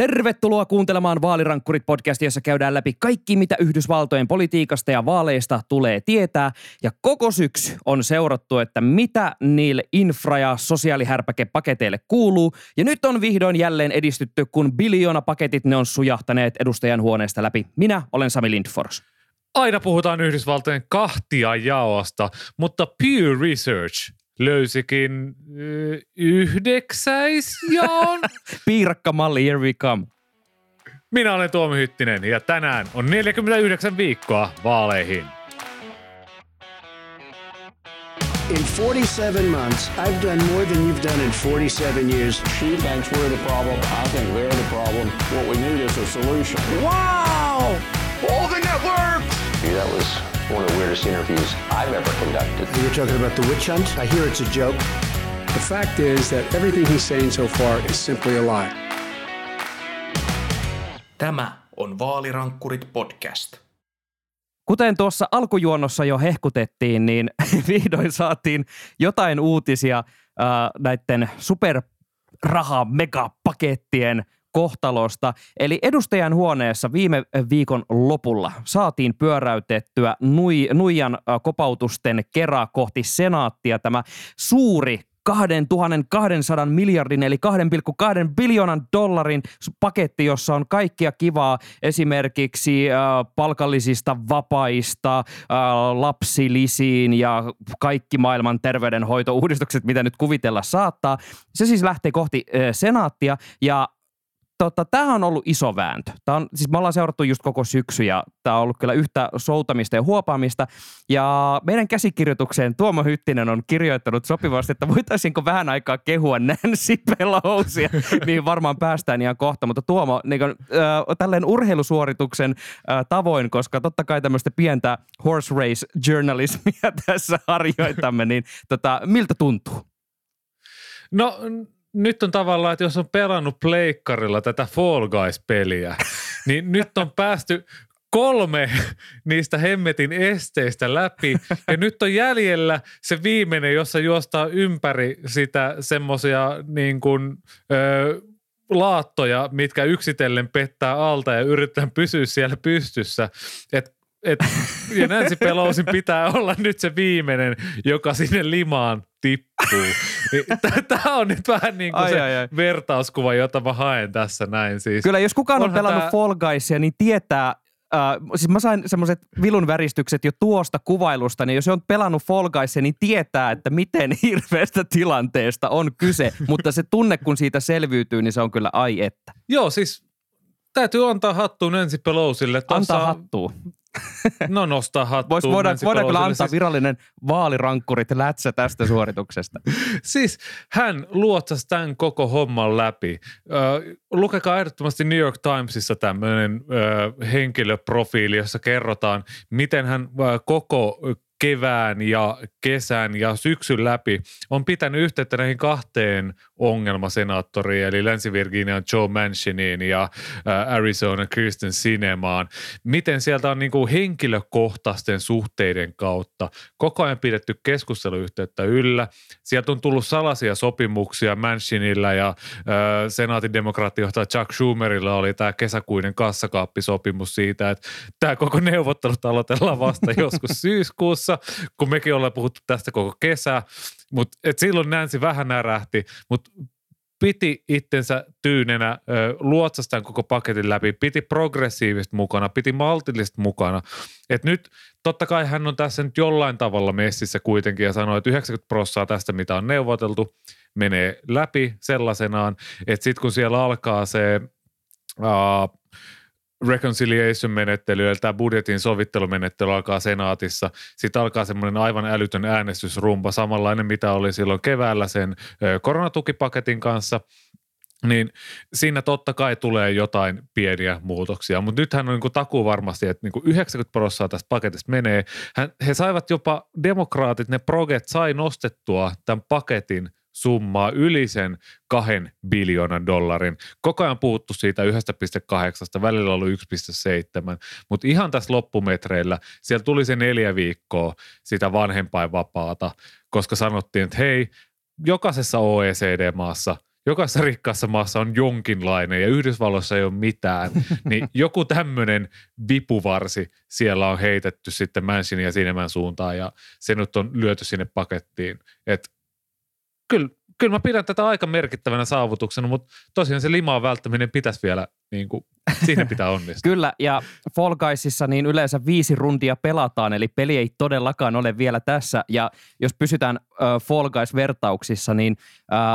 Tervetuloa kuuntelemaan Vaalirankkurit podcastia, jossa käydään läpi kaikki, mitä Yhdysvaltojen politiikasta ja vaaleista tulee tietää. Ja koko syksy on seurattu, että mitä niille infra- ja sosiaalihärpäkepaketeille kuuluu. Ja nyt on vihdoin jälleen edistytty, kun biljoona paketit ne on sujahtaneet edustajan huoneesta läpi. Minä olen Sami Lindfors. Aina puhutaan Yhdysvaltojen kahtia jaosta, mutta Pew Research löysikin äh, yhdeksäisjaon. Piirakkamalli, here we come. Minä olen Tuomi Hyttinen ja tänään on 49 viikkoa vaaleihin. In 47 months, I've done more than you've done in 47 years. She thinks we're the problem. I think they're the problem. What we need is a solution. Wow! All the networks! That was one of the weirdest interviews I've ever conducted. You're talking about the witch hunt? I hear it's a joke. The fact is that everything he's saying so far is simply a lie. Tämä on Vaalirankkurit podcast. Kuten tuossa alkujuonnossa jo hehkutettiin, niin vihdoin saatiin jotain uutisia äh, näiden superraha megapakettien kohtalosta. Eli edustajan huoneessa viime viikon lopulla saatiin pyöräytettyä nui, Nuijan kopautusten kerää kohti senaattia tämä suuri 2200 miljardin eli 2,2 biljoonan dollarin paketti, jossa on kaikkia kivaa esimerkiksi äh, palkallisista vapaista, äh, lapsilisiin ja kaikki maailman terveydenhoitouudistukset, mitä nyt kuvitella saattaa. Se siis lähtee kohti äh, senaattia ja tota, tämähän on ollut iso vääntö. Tämä on, siis me ollaan seurattu just koko syksy ja tämä on ollut kyllä yhtä soutamista ja huopaamista. Ja meidän käsikirjoitukseen Tuomo Hyttinen on kirjoittanut sopivasti, että voitaisiinko vähän aikaa kehua Nancy Pelosiä, mihin varmaan päästään ihan kohta. Mutta Tuomo, niin kuin, äh, tälleen urheilusuorituksen äh, tavoin, koska totta kai tämmöistä pientä horse race journalismia tässä harjoitamme, niin tota, miltä tuntuu? No nyt on tavallaan, että jos on pelannut pleikkarilla tätä Fall Guys-peliä, niin nyt on päästy kolme niistä hemmetin esteistä läpi. Ja nyt on jäljellä se viimeinen, jossa juostaa ympäri sitä semmoisia niin kuin, ö, laattoja, mitkä yksitellen pettää alta ja yrittää pysyä siellä pystyssä. Et et, ja Nancy Pelosin pitää olla nyt se viimeinen, joka sinne limaan tippuu. Niin Tämä on nyt vähän niin kuin ai, se ai, ai. vertauskuva, jota mä haen tässä näin. Siis, Kyllä, jos kukaan on pelannut tää... Fall Guysia, niin tietää, Uh, siis mä sain semmoiset vilun väristykset jo tuosta kuvailusta, niin jos on pelannut Fall Guysia, niin tietää, että miten hirveästä tilanteesta on kyse, mutta se tunne, kun siitä selviytyy, niin se on kyllä ai että. Joo, siis täytyy antaa hattuun Pelosille. Tuossa, antaa hattua. No nostaa hattuun. Vois, voidaan, voidaan kyllä antaa siis... virallinen vaalirankkurit lätsä tästä suorituksesta. siis hän luotsasi tämän koko homman läpi. Ö, lukekaa ehdottomasti New York Timesissa tämmöinen henkilöprofiili, jossa kerrotaan, miten hän ö, koko kevään ja kesän ja syksyn läpi on pitänyt yhteyttä näihin kahteen ongelmasenaattoriin, eli Länsi-Virginian Joe Manchiniin ja Arizona Kirsten Sinemaan. Miten sieltä on niin kuin henkilökohtaisten suhteiden kautta koko ajan pidetty keskusteluyhteyttä yllä. Sieltä on tullut salaisia sopimuksia Manchinilla ja äh, senaatin demokraattijohtaja Chuck Schumerilla oli tämä kesäkuinen kassakaappisopimus siitä, että tämä koko neuvottelut aloitellaan vasta joskus syyskuussa kun mekin ollaan puhuttu tästä koko kesä. Mutta silloin Nancy vähän närähti, mutta piti itsensä tyynenä, luotsastaan koko paketin läpi, piti progressiivista mukana, piti maltillista mukana. Et nyt totta kai hän on tässä nyt jollain tavalla messissä kuitenkin ja sanoi, että 90 prosenttia tästä, mitä on neuvoteltu, menee läpi sellaisenaan, että sitten kun siellä alkaa se uh, reconciliation-menettely, eli tämä budjetin sovittelumenettely alkaa senaatissa. Sitten alkaa semmoinen aivan älytön äänestysrumpa, samanlainen mitä oli silloin keväällä sen koronatukipaketin kanssa. Niin siinä totta kai tulee jotain pieniä muutoksia, mutta nythän on niin takuu varmasti, että niin 90 prosenttia tästä paketista menee. Hän, he saivat jopa, demokraatit, ne proget sai nostettua tämän paketin – summaa yli sen kahden biljoonan dollarin. Koko ajan puhuttu siitä 1,8, välillä ollut 1,7, mutta ihan tässä loppumetreillä siellä tuli se neljä viikkoa sitä vanhempainvapaata, koska sanottiin, että hei, jokaisessa OECD-maassa jokaisessa rikkaassa maassa on jonkinlainen ja Yhdysvalloissa ei ole mitään, niin joku tämmöinen vipuvarsi siellä on heitetty sitten Mansionin ja Cineman suuntaan ja se nyt on lyöty sinne pakettiin. Et kyllä, kyllä mä pidän tätä aika merkittävänä saavutuksena, mutta tosiaan se limaan välttäminen pitäisi vielä, niin kuin, siinä pitää onnistua. Kyllä, ja Fall Guysissa niin yleensä viisi rundia pelataan, eli peli ei todellakaan ole vielä tässä. Ja jos pysytään äh, Fall Guys-vertauksissa, niin äh,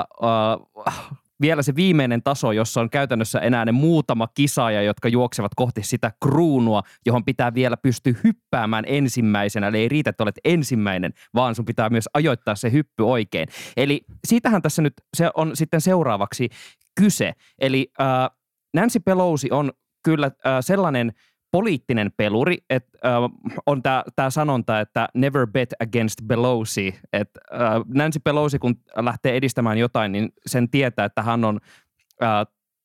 äh, vielä se viimeinen taso, jossa on käytännössä enää ne muutama kisaaja, jotka juoksevat kohti sitä kruunua, johon pitää vielä pystyä hyppäämään ensimmäisenä. Eli ei riitä, että olet ensimmäinen, vaan sun pitää myös ajoittaa se hyppy oikein. Eli siitähän tässä nyt se on sitten seuraavaksi kyse. Eli äh, Nancy Pelosi on kyllä äh, sellainen poliittinen peluri, että äh, on tämä sanonta, että never bet against Pelosi. Että äh, Nancy Pelosi, kun lähtee edistämään jotain, niin sen tietää, että hän on äh,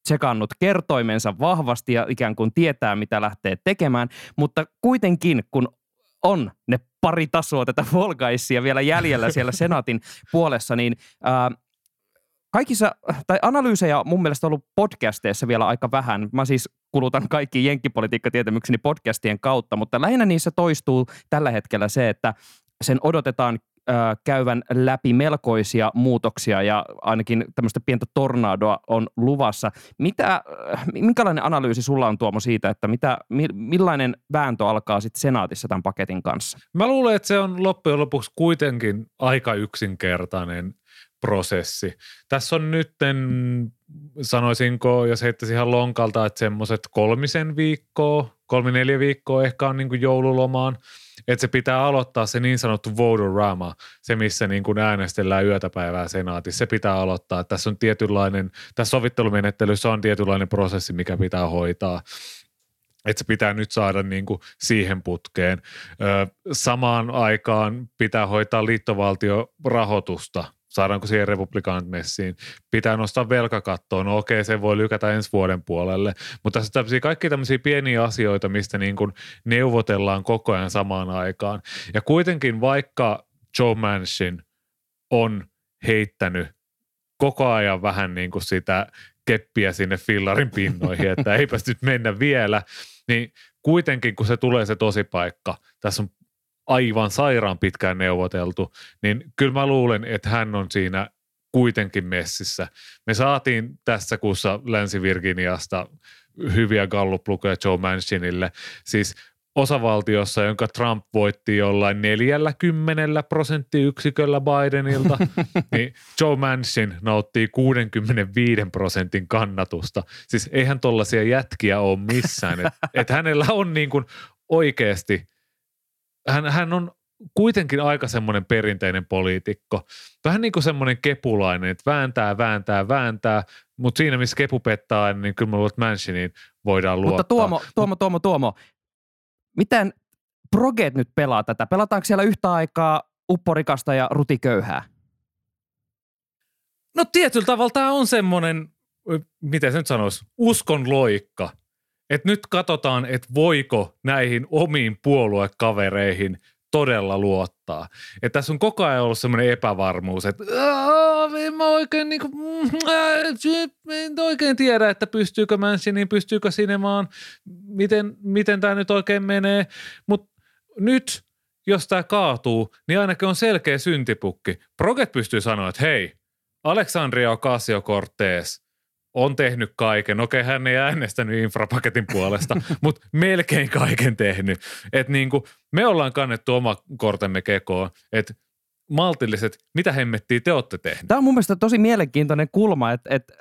tsekannut kertoimensa vahvasti ja ikään kuin tietää, mitä lähtee tekemään. Mutta kuitenkin, kun on ne pari tasoa tätä Fall vielä jäljellä siellä senaatin puolessa, niin äh, kaikissa, tai analyysejä mun mielestä on ollut podcasteissa vielä aika vähän. Mä siis kulutan kaikki jenkkipolitiikkatietämykseni podcastien kautta, mutta lähinnä niissä toistuu tällä hetkellä se, että sen odotetaan käyvän läpi melkoisia muutoksia ja ainakin tämmöistä pientä tornadoa on luvassa. Mitä, minkälainen analyysi sulla on Tuomo siitä, että mitä, millainen vääntö alkaa sitten senaatissa tämän paketin kanssa? Mä luulen, että se on loppujen lopuksi kuitenkin aika yksinkertainen prosessi. Tässä on nyt, sanoisinko, jos heittäisi ihan lonkalta, että semmoiset kolmisen viikkoa, kolmi neljä viikkoa ehkä on niin joululomaan, että se pitää aloittaa se niin sanottu voodorama, se missä niin kuin äänestellään yötäpäivää senaatissa, se pitää aloittaa. Tässä on tietynlainen, tässä sovittelumenettelyssä on tietynlainen prosessi, mikä pitää hoitaa että se pitää nyt saada niin kuin siihen putkeen. Ö, samaan aikaan pitää hoitaa liittovaltiorahoitusta saadaanko siihen republikaanit messiin, pitää nostaa velkakattoon, no okei, se voi lykätä ensi vuoden puolelle, mutta tässä tämmöisiä, kaikki tämmöisiä pieniä asioita, mistä niin kuin neuvotellaan koko ajan samaan aikaan. Ja kuitenkin vaikka Joe Manchin on heittänyt koko ajan vähän niin kuin sitä keppiä sinne fillarin pinnoihin, että eipä nyt mennä vielä, niin kuitenkin kun se tulee se tosipaikka, tässä on aivan sairaan pitkään neuvoteltu, niin kyllä mä luulen, että hän on siinä kuitenkin messissä. Me saatiin tässä kuussa Länsi-Virginiasta hyviä galluplukuja Joe Manchinille. Siis osavaltiossa, jonka Trump voitti jollain 40 prosenttiyksiköllä Bidenilta, niin Joe Manchin nauttii 65 prosentin kannatusta. Siis eihän tollaisia jätkiä ole missään. Että et hänellä on niin kuin oikeasti – hän, hän on kuitenkin aika semmoinen perinteinen poliitikko. Vähän niin kuin semmoinen kepulainen, että vääntää, vääntää, vääntää, mutta siinä missä kepu pettää, niin kyllä mä luulen, että Mansioniin voidaan luottaa. Mutta Tuomo, Tuomo, Tuomo, Tuomo, miten Proget nyt pelaa tätä? Pelataanko siellä yhtä aikaa upporikasta ja rutiköyhää? No tietyllä tavalla tämä on semmoinen, miten se nyt sanoisi, uskon loikka. Et nyt katsotaan, että voiko näihin omiin puoluekavereihin todella luottaa. Et tässä on koko ajan ollut semmoinen epävarmuus, että en mä oikein, niin kuin, en oikein tiedä, että pystyykö niin pystyykö Sinemaan, miten, miten tämä nyt oikein menee. Mutta nyt, jos tämä kaatuu, niin ainakin on selkeä syntipukki. Proget pystyy sanoa, että hei, Alexandria Ocasio-Cortez – on tehnyt kaiken. Okei, hän ei äänestänyt infrapaketin puolesta, mutta melkein kaiken tehnyt. Et niin kuin, me ollaan kannettu oma kortemme kekoon, että maltilliset, mitä hemmettiä te olette tehneet? Tämä on mun mielestä tosi mielenkiintoinen kulma, että, että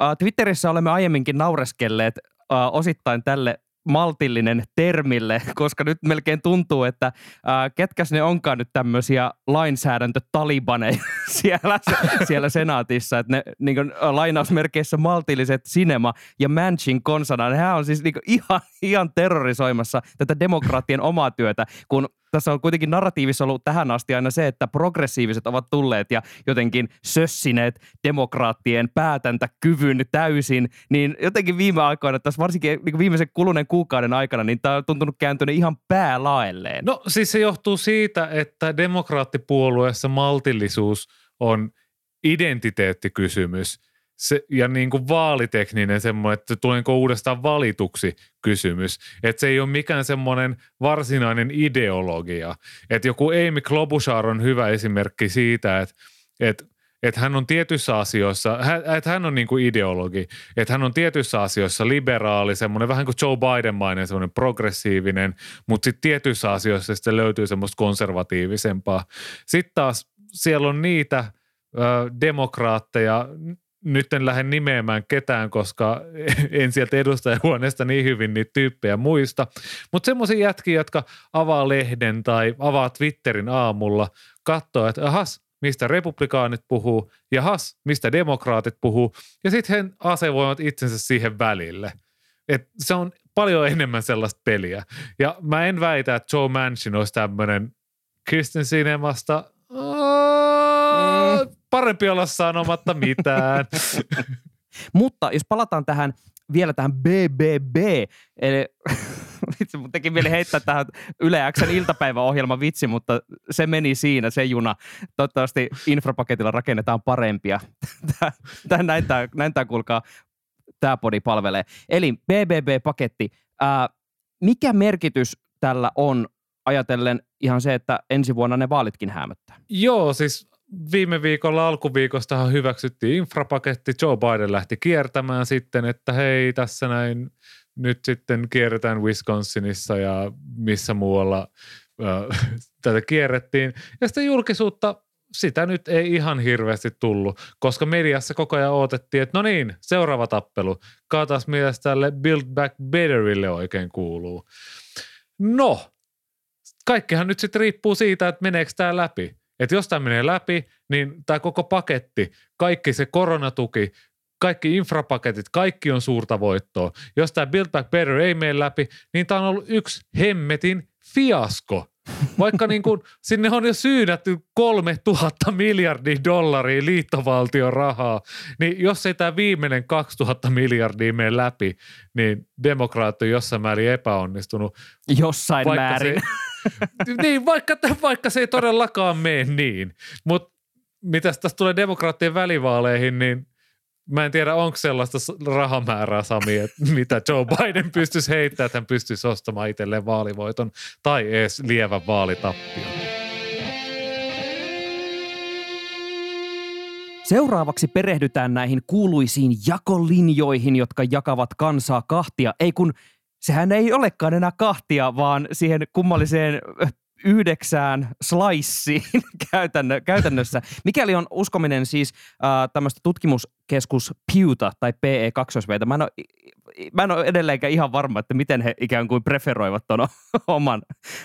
äh, Twitterissä olemme aiemminkin naureskelleet äh, osittain tälle maltillinen termille, koska nyt melkein tuntuu, että ää, ketkäs ne onkaan nyt tämmöisiä lainsäädäntötalibaneja siellä, siellä senaatissa, että ne niin kuin, lainausmerkeissä maltilliset sinema ja Manchin konsana, nehän on siis niin kuin, ihan, ihan terrorisoimassa tätä demokraattien omaa työtä, kun tässä on kuitenkin narratiivissa ollut tähän asti aina se, että progressiiviset ovat tulleet ja jotenkin sössineet demokraattien päätäntäkyvyn täysin, niin jotenkin viime aikoina, tässä varsinkin niin viimeisen kuluneen kuukauden aikana, niin tämä on tuntunut kääntyneen ihan päälaelleen. No siis se johtuu siitä, että demokraattipuolueessa maltillisuus on identiteettikysymys – se, ja niin kuin vaalitekninen semmoinen, että tulenko uudestaan valituksi kysymys. Että se ei ole mikään semmoinen varsinainen ideologia. Että joku Amy Klobuchar on hyvä esimerkki siitä, että, että että hän on tietyissä asioissa, että hän on niin kuin ideologi, että hän on tietyissä asioissa liberaali, semmoinen vähän kuin Joe Biden-mainen, semmoinen progressiivinen, mutta sitten tietyissä asioissa sitten löytyy semmoista konservatiivisempaa. Sitten taas siellä on niitä demokraatteja, nyt en lähde nimeämään ketään, koska en sieltä edustajahuoneesta niin hyvin niitä tyyppejä muista. Mutta semmoisia jätkiä, jotka avaa lehden tai avaa Twitterin aamulla, katsoo, että ahas, mistä republikaanit puhuu, ja has, mistä demokraatit puhuu, ja sitten he asevoimat itsensä siihen välille. Et se on paljon enemmän sellaista peliä. Ja mä en väitä, että Joe Manchin olisi tämmöinen Kristen Cinemasta parempi olla sanomatta mitään. Mutta jos palataan tähän vielä tähän BBB, eli vitsi, mun teki mieli heittää tähän Yle Xn iltapäiväohjelman vitsi, mutta se meni siinä, se juna. Toivottavasti infrapaketilla rakennetaan parempia. näin tämä, näin tämä kuulkaa, tämä podi palvelee. Eli BBB-paketti. Ää, mikä merkitys tällä on ajatellen ihan se, että ensi vuonna ne vaalitkin häämöttää? Joo, siis viime viikolla alkuviikostahan hyväksyttiin infrapaketti. Joe Biden lähti kiertämään sitten, että hei tässä näin nyt sitten kierretään Wisconsinissa ja missä muualla tätä kierrettiin. Ja sitten julkisuutta sitä nyt ei ihan hirveästi tullut, koska mediassa koko ajan odotettiin, että no niin, seuraava tappelu. Kaatas mielestä tälle Build Back Betterille oikein kuuluu. No, kaikkihan nyt sitten riippuu siitä, että meneekö tämä läpi. Että jos tämä menee läpi, niin tämä koko paketti, kaikki se koronatuki, kaikki infrapaketit, kaikki on suurta voittoa. Jos tämä Build Back Better ei mene läpi, niin tämä on ollut yksi hemmetin fiasko. Vaikka niin kuin, sinne on jo syynätty kolme tuhatta miljardia dollaria liittovaltion rahaa, niin jos ei tämä viimeinen 2000 miljardia mene läpi, niin demokraatti on jossain määrin epäonnistunut. Jossain vaikka määrin. Se, niin, vaikka, vaikka se ei todellakaan mene niin. Mutta mitä tässä tulee demokraattien välivaaleihin, niin Mä en tiedä, onko sellaista rahamäärää, Sami, että mitä Joe Biden pystyisi heittämään, että hän pystyisi ostamaan itselleen vaalivoiton tai edes lievän vaalitappion. Seuraavaksi perehdytään näihin kuuluisiin jakolinjoihin, jotka jakavat kansaa kahtia. Ei kun sehän ei olekaan enää kahtia, vaan siihen kummalliseen yhdeksään sliceen käytännö, käytännössä. Mikäli on uskominen siis äh, tämmöistä tutkimuskeskus Pewta tai PE2V, mä en ole, mä en ole edelleenkään ihan varma, että miten he ikään kuin preferoivat tuon oman,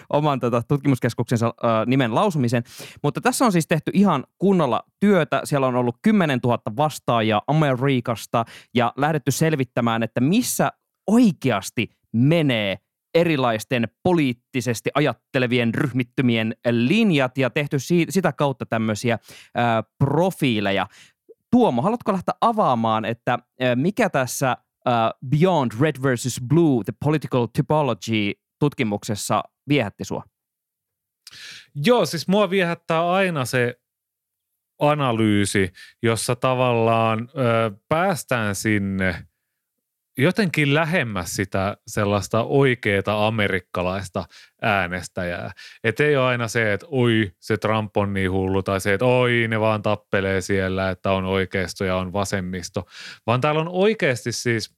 oman tota, tutkimuskeskuksensa äh, nimen lausumisen. Mutta tässä on siis tehty ihan kunnolla työtä. Siellä on ollut 10 000 vastaajaa Amerikasta ja lähdetty selvittämään, että missä oikeasti menee – erilaisten poliittisesti ajattelevien ryhmittymien linjat ja tehty si- sitä kautta tämmöisiä profiileja. Tuomo, haluatko lähteä avaamaan, että mikä tässä Beyond Red versus Blue, The Political Typology tutkimuksessa viehätti sua? Joo, siis mua viehättää aina se analyysi, jossa tavallaan ö, päästään sinne – jotenkin lähemmäs sitä sellaista oikeaa amerikkalaista äänestäjää. Että ei ole aina se, että oi se Trump on niin hullu tai se, että oi ne vaan tappelee siellä, että on oikeisto ja on vasemmisto. Vaan täällä on oikeasti siis,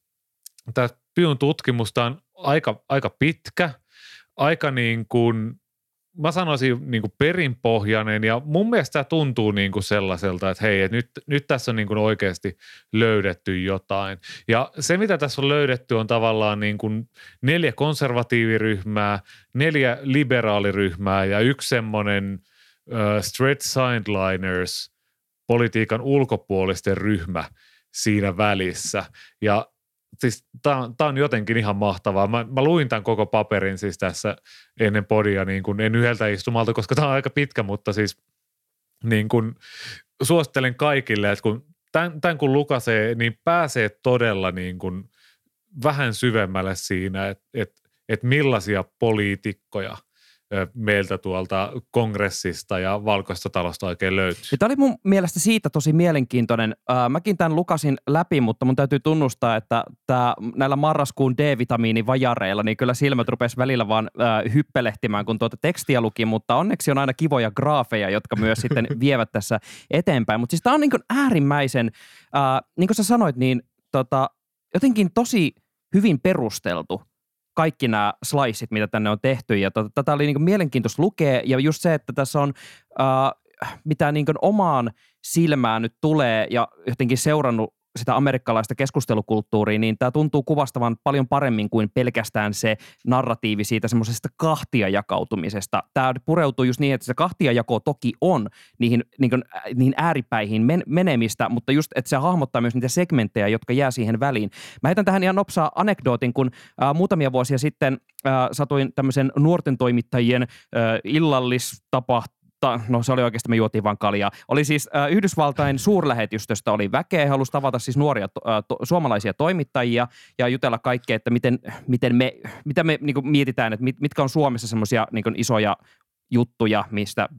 tämä Pyyn tutkimusta on aika, aika pitkä, aika niin kuin mä sanoisin niin kuin perinpohjainen ja mun mielestä tämä tuntuu niin kuin sellaiselta, että hei, että nyt, nyt tässä on niin kuin oikeasti löydetty jotain. Ja se, mitä tässä on löydetty, on tavallaan niin kuin neljä konservatiiviryhmää, neljä liberaaliryhmää ja yksi semmoinen uh, straight sideliners politiikan ulkopuolisten ryhmä siinä välissä. Ja siis tämä on, jotenkin ihan mahtavaa. Mä, mä luin tämän koko paperin siis tässä ennen podia, niin kuin en yhdeltä istumalta, koska tämä on aika pitkä, mutta siis niin kuin suosittelen kaikille, että kun tämän, tämän kun lukasee, niin pääsee todella niin kuin vähän syvemmälle siinä, että, että, että millaisia poliitikkoja meiltä tuolta kongressista ja valkoista talosta oikein löytyy. Ja tämä oli mun mielestä siitä tosi mielenkiintoinen. Mäkin tämän lukasin läpi, mutta mun täytyy tunnustaa, että tää, näillä marraskuun D-vitamiinivajareilla, niin kyllä silmät rupesi välillä vaan äh, hyppelehtimään, kun tuota tekstiä luki, mutta onneksi on aina kivoja graafeja, jotka myös sitten vievät tässä eteenpäin. Mutta siis tämä on niin kuin äärimmäisen, äh, niin kuin sä sanoit, niin tota, jotenkin tosi hyvin perusteltu kaikki nämä sliceit, mitä tänne on tehty. Ja tota, tätä oli niin mielenkiintoista lukea. Ja just se, että tässä on äh, mitä niin omaan silmään nyt tulee ja jotenkin seurannut sitä amerikkalaista keskustelukulttuuria, niin tämä tuntuu kuvastavan paljon paremmin kuin pelkästään se narratiivi siitä semmoisesta kahtia jakautumisesta. Tämä pureutuu just niin, että se kahtiajako toki on niihin, niin kuin, niihin ääripäihin men- menemistä, mutta just, että se hahmottaa myös niitä segmenttejä, jotka jää siihen väliin. Mä heitän tähän ihan nopsaa anekdootin, kun äh, muutamia vuosia sitten äh, satuin tämmöisen nuorten toimittajien illallistapahtuman mutta no se oli oikeasti, me juotiin vaan kaljaa. Oli siis äh, Yhdysvaltain suurlähetystöstä oli väkeä, halusi tavata siis nuoria äh, to, suomalaisia toimittajia ja jutella kaikkea, että miten, miten me, mitä me niin mietitään, että mit, mitkä on Suomessa semmoisia niin isoja juttuja, mistä,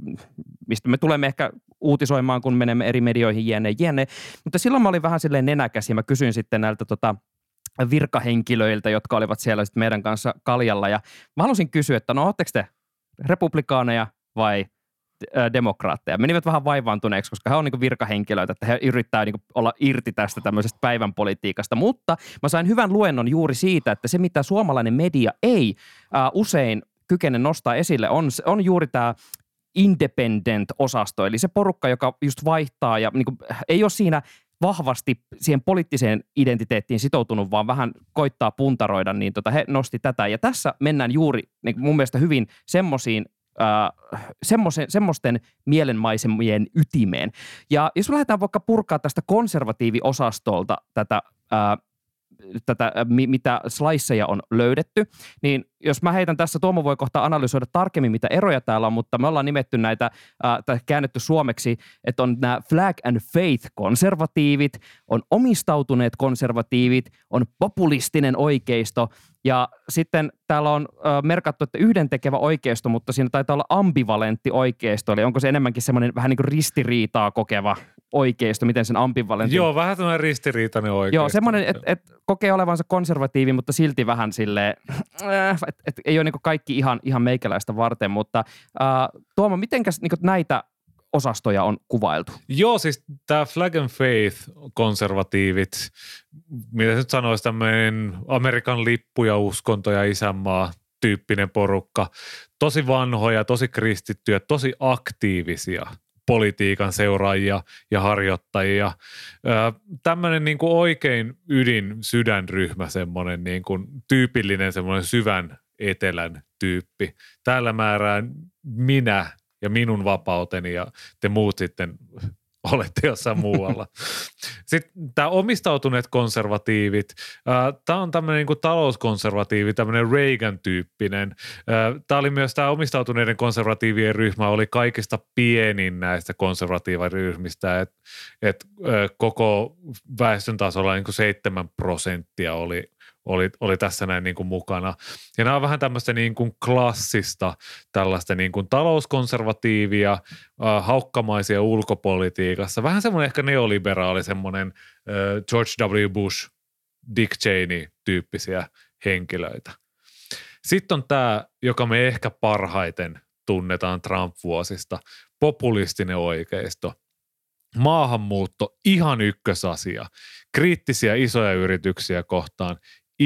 mistä me tulemme ehkä uutisoimaan, kun menemme eri medioihin jne, jne. Mutta silloin mä olin vähän silleen nenäkäs ja mä kysyin sitten näiltä tota, virkahenkilöiltä, jotka olivat siellä sitten meidän kanssa kaljalla. Ja mä halusin kysyä, että no ootteko te republikaaneja vai demokraatteja. Menivät vähän vaivaantuneeksi, koska he on niin virkahenkilöitä, että he yrittää niin olla irti tästä tämmöisestä päivän politiikasta. Mutta mä sain hyvän luennon juuri siitä, että se mitä suomalainen media ei äh, usein kykene nostaa esille, on, on juuri tämä independent-osasto, eli se porukka, joka just vaihtaa ja niin kuin, ei ole siinä vahvasti siihen poliittiseen identiteettiin sitoutunut, vaan vähän koittaa puntaroida, niin tota, he nosti tätä. Ja tässä mennään juuri niin mun mielestä hyvin semmoisiin semmoisten mielenmaisemien ytimeen. Ja jos me lähdetään vaikka purkaa tästä konservatiiviosastolta tätä äh, tätä, mitä sliceja on löydetty, niin jos mä heitän tässä, Tuomo voi kohta analysoida tarkemmin, mitä eroja täällä on, mutta me ollaan nimetty näitä, tai käännetty suomeksi, että on nämä flag and faith-konservatiivit, on omistautuneet konservatiivit, on populistinen oikeisto, ja sitten täällä on merkattu, että yhdentekevä oikeisto, mutta siinä taitaa olla ambivalentti oikeisto, eli onko se enemmänkin semmoinen vähän niin kuin ristiriitaa kokeva oikeisto, miten sen ambivalentti... Joo, vähän tämmöinen ristiriitainen oikeisto. Joo, semmoinen, että et kokee olevansa konservatiivi, mutta silti vähän silleen, äh, että et ei ole niin kaikki ihan, ihan meikäläistä varten, mutta äh, Tuomo, mitenkäs niin näitä osastoja on kuvailtu? Joo, siis tämä Flag and Faith-konservatiivit, mitä nyt sanoisi, tämmöinen Amerikan lippu ja uskonto ja isänmaa tyyppinen porukka. Tosi vanhoja, tosi kristittyjä, tosi aktiivisia politiikan seuraajia ja harjoittajia. Tämmöinen niin kuin oikein ydin sydänryhmä, semmoinen niin kuin tyypillinen semmoinen syvän etelän tyyppi. Täällä määrään minä ja minun vapauteni ja te muut sitten olette jossain muualla. Sitten tämä omistautuneet konservatiivit, tämä on tämmöinen niin talouskonservatiivi, tämmöinen Reagan-tyyppinen. Tämä oli myös tämä omistautuneiden konservatiivien ryhmä oli kaikista pienin näistä konservatiiviryhmistä, että et, koko väestön tasolla niin 7 prosenttia oli oli, oli tässä näin niin kuin mukana. Ja nämä on vähän tämmöistä niin kuin klassista, tällaista niin kuin talouskonservatiivia, äh, haukkamaisia ulkopolitiikassa. Vähän semmoinen ehkä neoliberaali, semmoinen äh, George W. Bush, Dick Cheney tyyppisiä henkilöitä. Sitten on tämä, joka me ehkä parhaiten tunnetaan Trump-vuosista, populistinen oikeisto – maahanmuutto ihan ykkösasia. Kriittisiä isoja yrityksiä kohtaan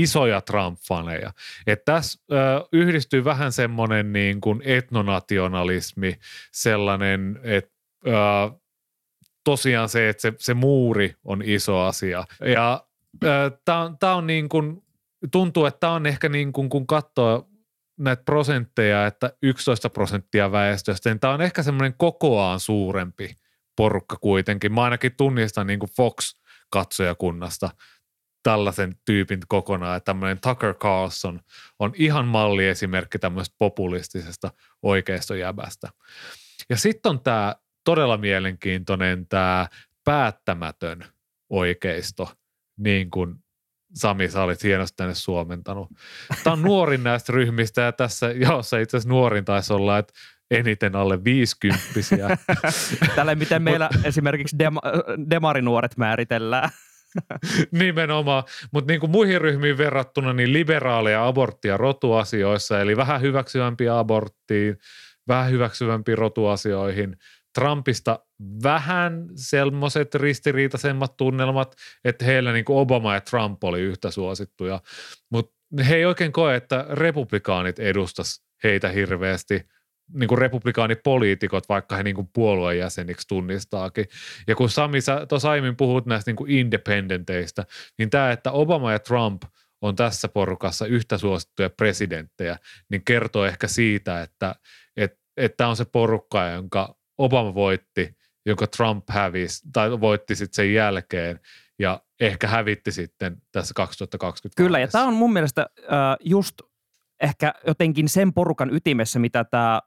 isoja Trump-faneja. Että tässä ö, yhdistyy vähän semmoinen niin kuin etnonationalismi, sellainen, että ö, tosiaan se, että se, se muuri on iso asia. Ja tämä on, tää on niin kuin, tuntuu, että tämä on ehkä niin kuin, kun katsoo näitä prosentteja, että 11 prosenttia väestöstä, niin tämä on ehkä semmoinen kokoaan suurempi porukka kuitenkin. Mä ainakin tunnistan niin kuin Fox-katsojakunnasta – tällaisen tyypin kokonaan. Että tämmöinen Tucker Carlson on ihan malliesimerkki tämmöisestä populistisesta oikeistojäbästä. Ja sitten on tämä todella mielenkiintoinen tämä päättämätön oikeisto, niin kuin Sami, sä olit hienosti tänne suomentanut. Tämä on nuorin näistä ryhmistä ja tässä jaossa itse asiassa nuorin taisi olla, että eniten alle viisikymppisiä. Tällä miten meillä esimerkiksi dema, demarinuoret määritellään. Nimenomaan, mutta niin kuin muihin ryhmiin verrattuna niin liberaaleja aborttia rotuasioissa, eli vähän hyväksyvämpiä aborttiin, vähän hyväksyvämpiä rotuasioihin. Trumpista vähän semmoiset ristiriitaisemmat tunnelmat, että heillä niin kuin Obama ja Trump oli yhtä suosittuja, mutta he ei oikein koe, että republikaanit edustas heitä hirveästi – niin kuin republikaanipoliitikot, vaikka he niin kuin puolueen jäseniksi tunnistaakin. Ja kun Sami, sä tuossa aiemmin puhut näistä niin kuin independenteistä, niin tämä, että Obama ja Trump on tässä porukassa yhtä suosittuja presidenttejä, niin kertoo ehkä siitä, että että että on se porukka, jonka Obama voitti, jonka Trump hävisi tai voitti sitten sen jälkeen ja ehkä hävitti sitten tässä 2020. Kyllä, ja tämä on mun mielestä äh, just ehkä jotenkin sen porukan ytimessä, mitä tämä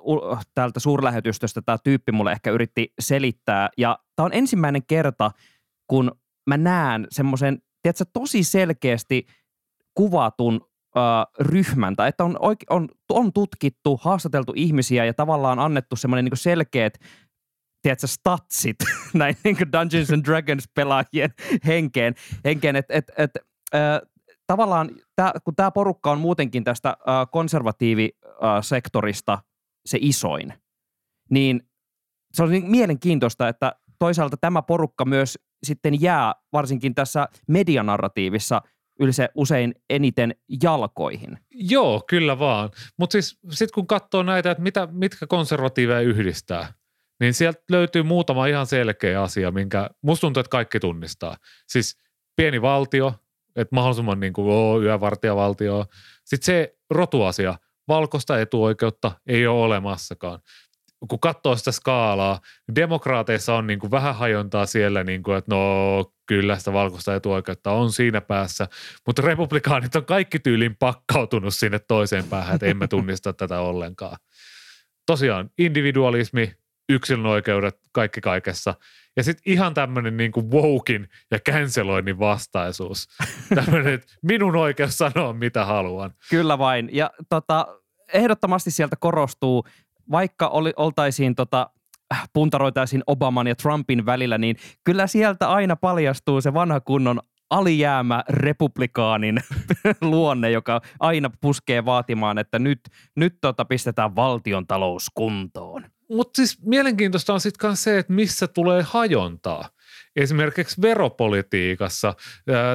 uh, täältä suurlähetystöstä tämä tyyppi mulle ehkä yritti selittää. Ja tämä on ensimmäinen kerta, kun mä näen semmoisen, tiedätkö, tosi selkeästi kuvatun uh, ryhmän, tai että on, oike, on, on tutkittu, haastateltu ihmisiä ja tavallaan annettu semmoinen niin selkeät tiedätkö, statsit näin niin Dungeons and Dragons pelaajien henkeen, henkeen että et, et, tavallaan, tää, kun tämä porukka on muutenkin tästä äh, konservatiivisektorista se isoin, niin se on niin mielenkiintoista, että toisaalta tämä porukka myös sitten jää varsinkin tässä medianarratiivissa yleensä usein eniten jalkoihin. Joo, kyllä vaan. Mutta siis sitten kun katsoo näitä, että mitä, mitkä konservatiiveja yhdistää, niin sieltä löytyy muutama ihan selkeä asia, minkä musta tuntuu, että kaikki tunnistaa. Siis pieni valtio, että mahdollisimman niin kuin, oo, yövartijavaltio. Sitten se rotuasia, valkoista etuoikeutta ei ole olemassakaan. Kun katsoo sitä skaalaa, demokraateissa on niin kuin vähän hajontaa siellä, niin kuin, että no kyllä sitä valkoista etuoikeutta on siinä päässä, mutta republikaanit on kaikki tyylin pakkautunut sinne toiseen päähän, että emme tunnista tätä ollenkaan. Tosiaan individualismi, yksilön oikeudet, kaikki kaikessa – ja sitten ihan tämmöinen niin kuin wokin ja canceloinnin vastaisuus. Tämmöinen, että minun oikeus sanoa mitä haluan. Kyllä vain. Ja tota, ehdottomasti sieltä korostuu, vaikka oli, oltaisiin tota, puntaroitaisiin Obaman ja Trumpin välillä, niin kyllä sieltä aina paljastuu se vanha kunnon alijäämä republikaanin luonne, joka aina puskee vaatimaan, että nyt, nyt tota pistetään valtion talous kuntoon. Mutta siis mielenkiintoista on sitten se, että missä tulee hajontaa. Esimerkiksi veropolitiikassa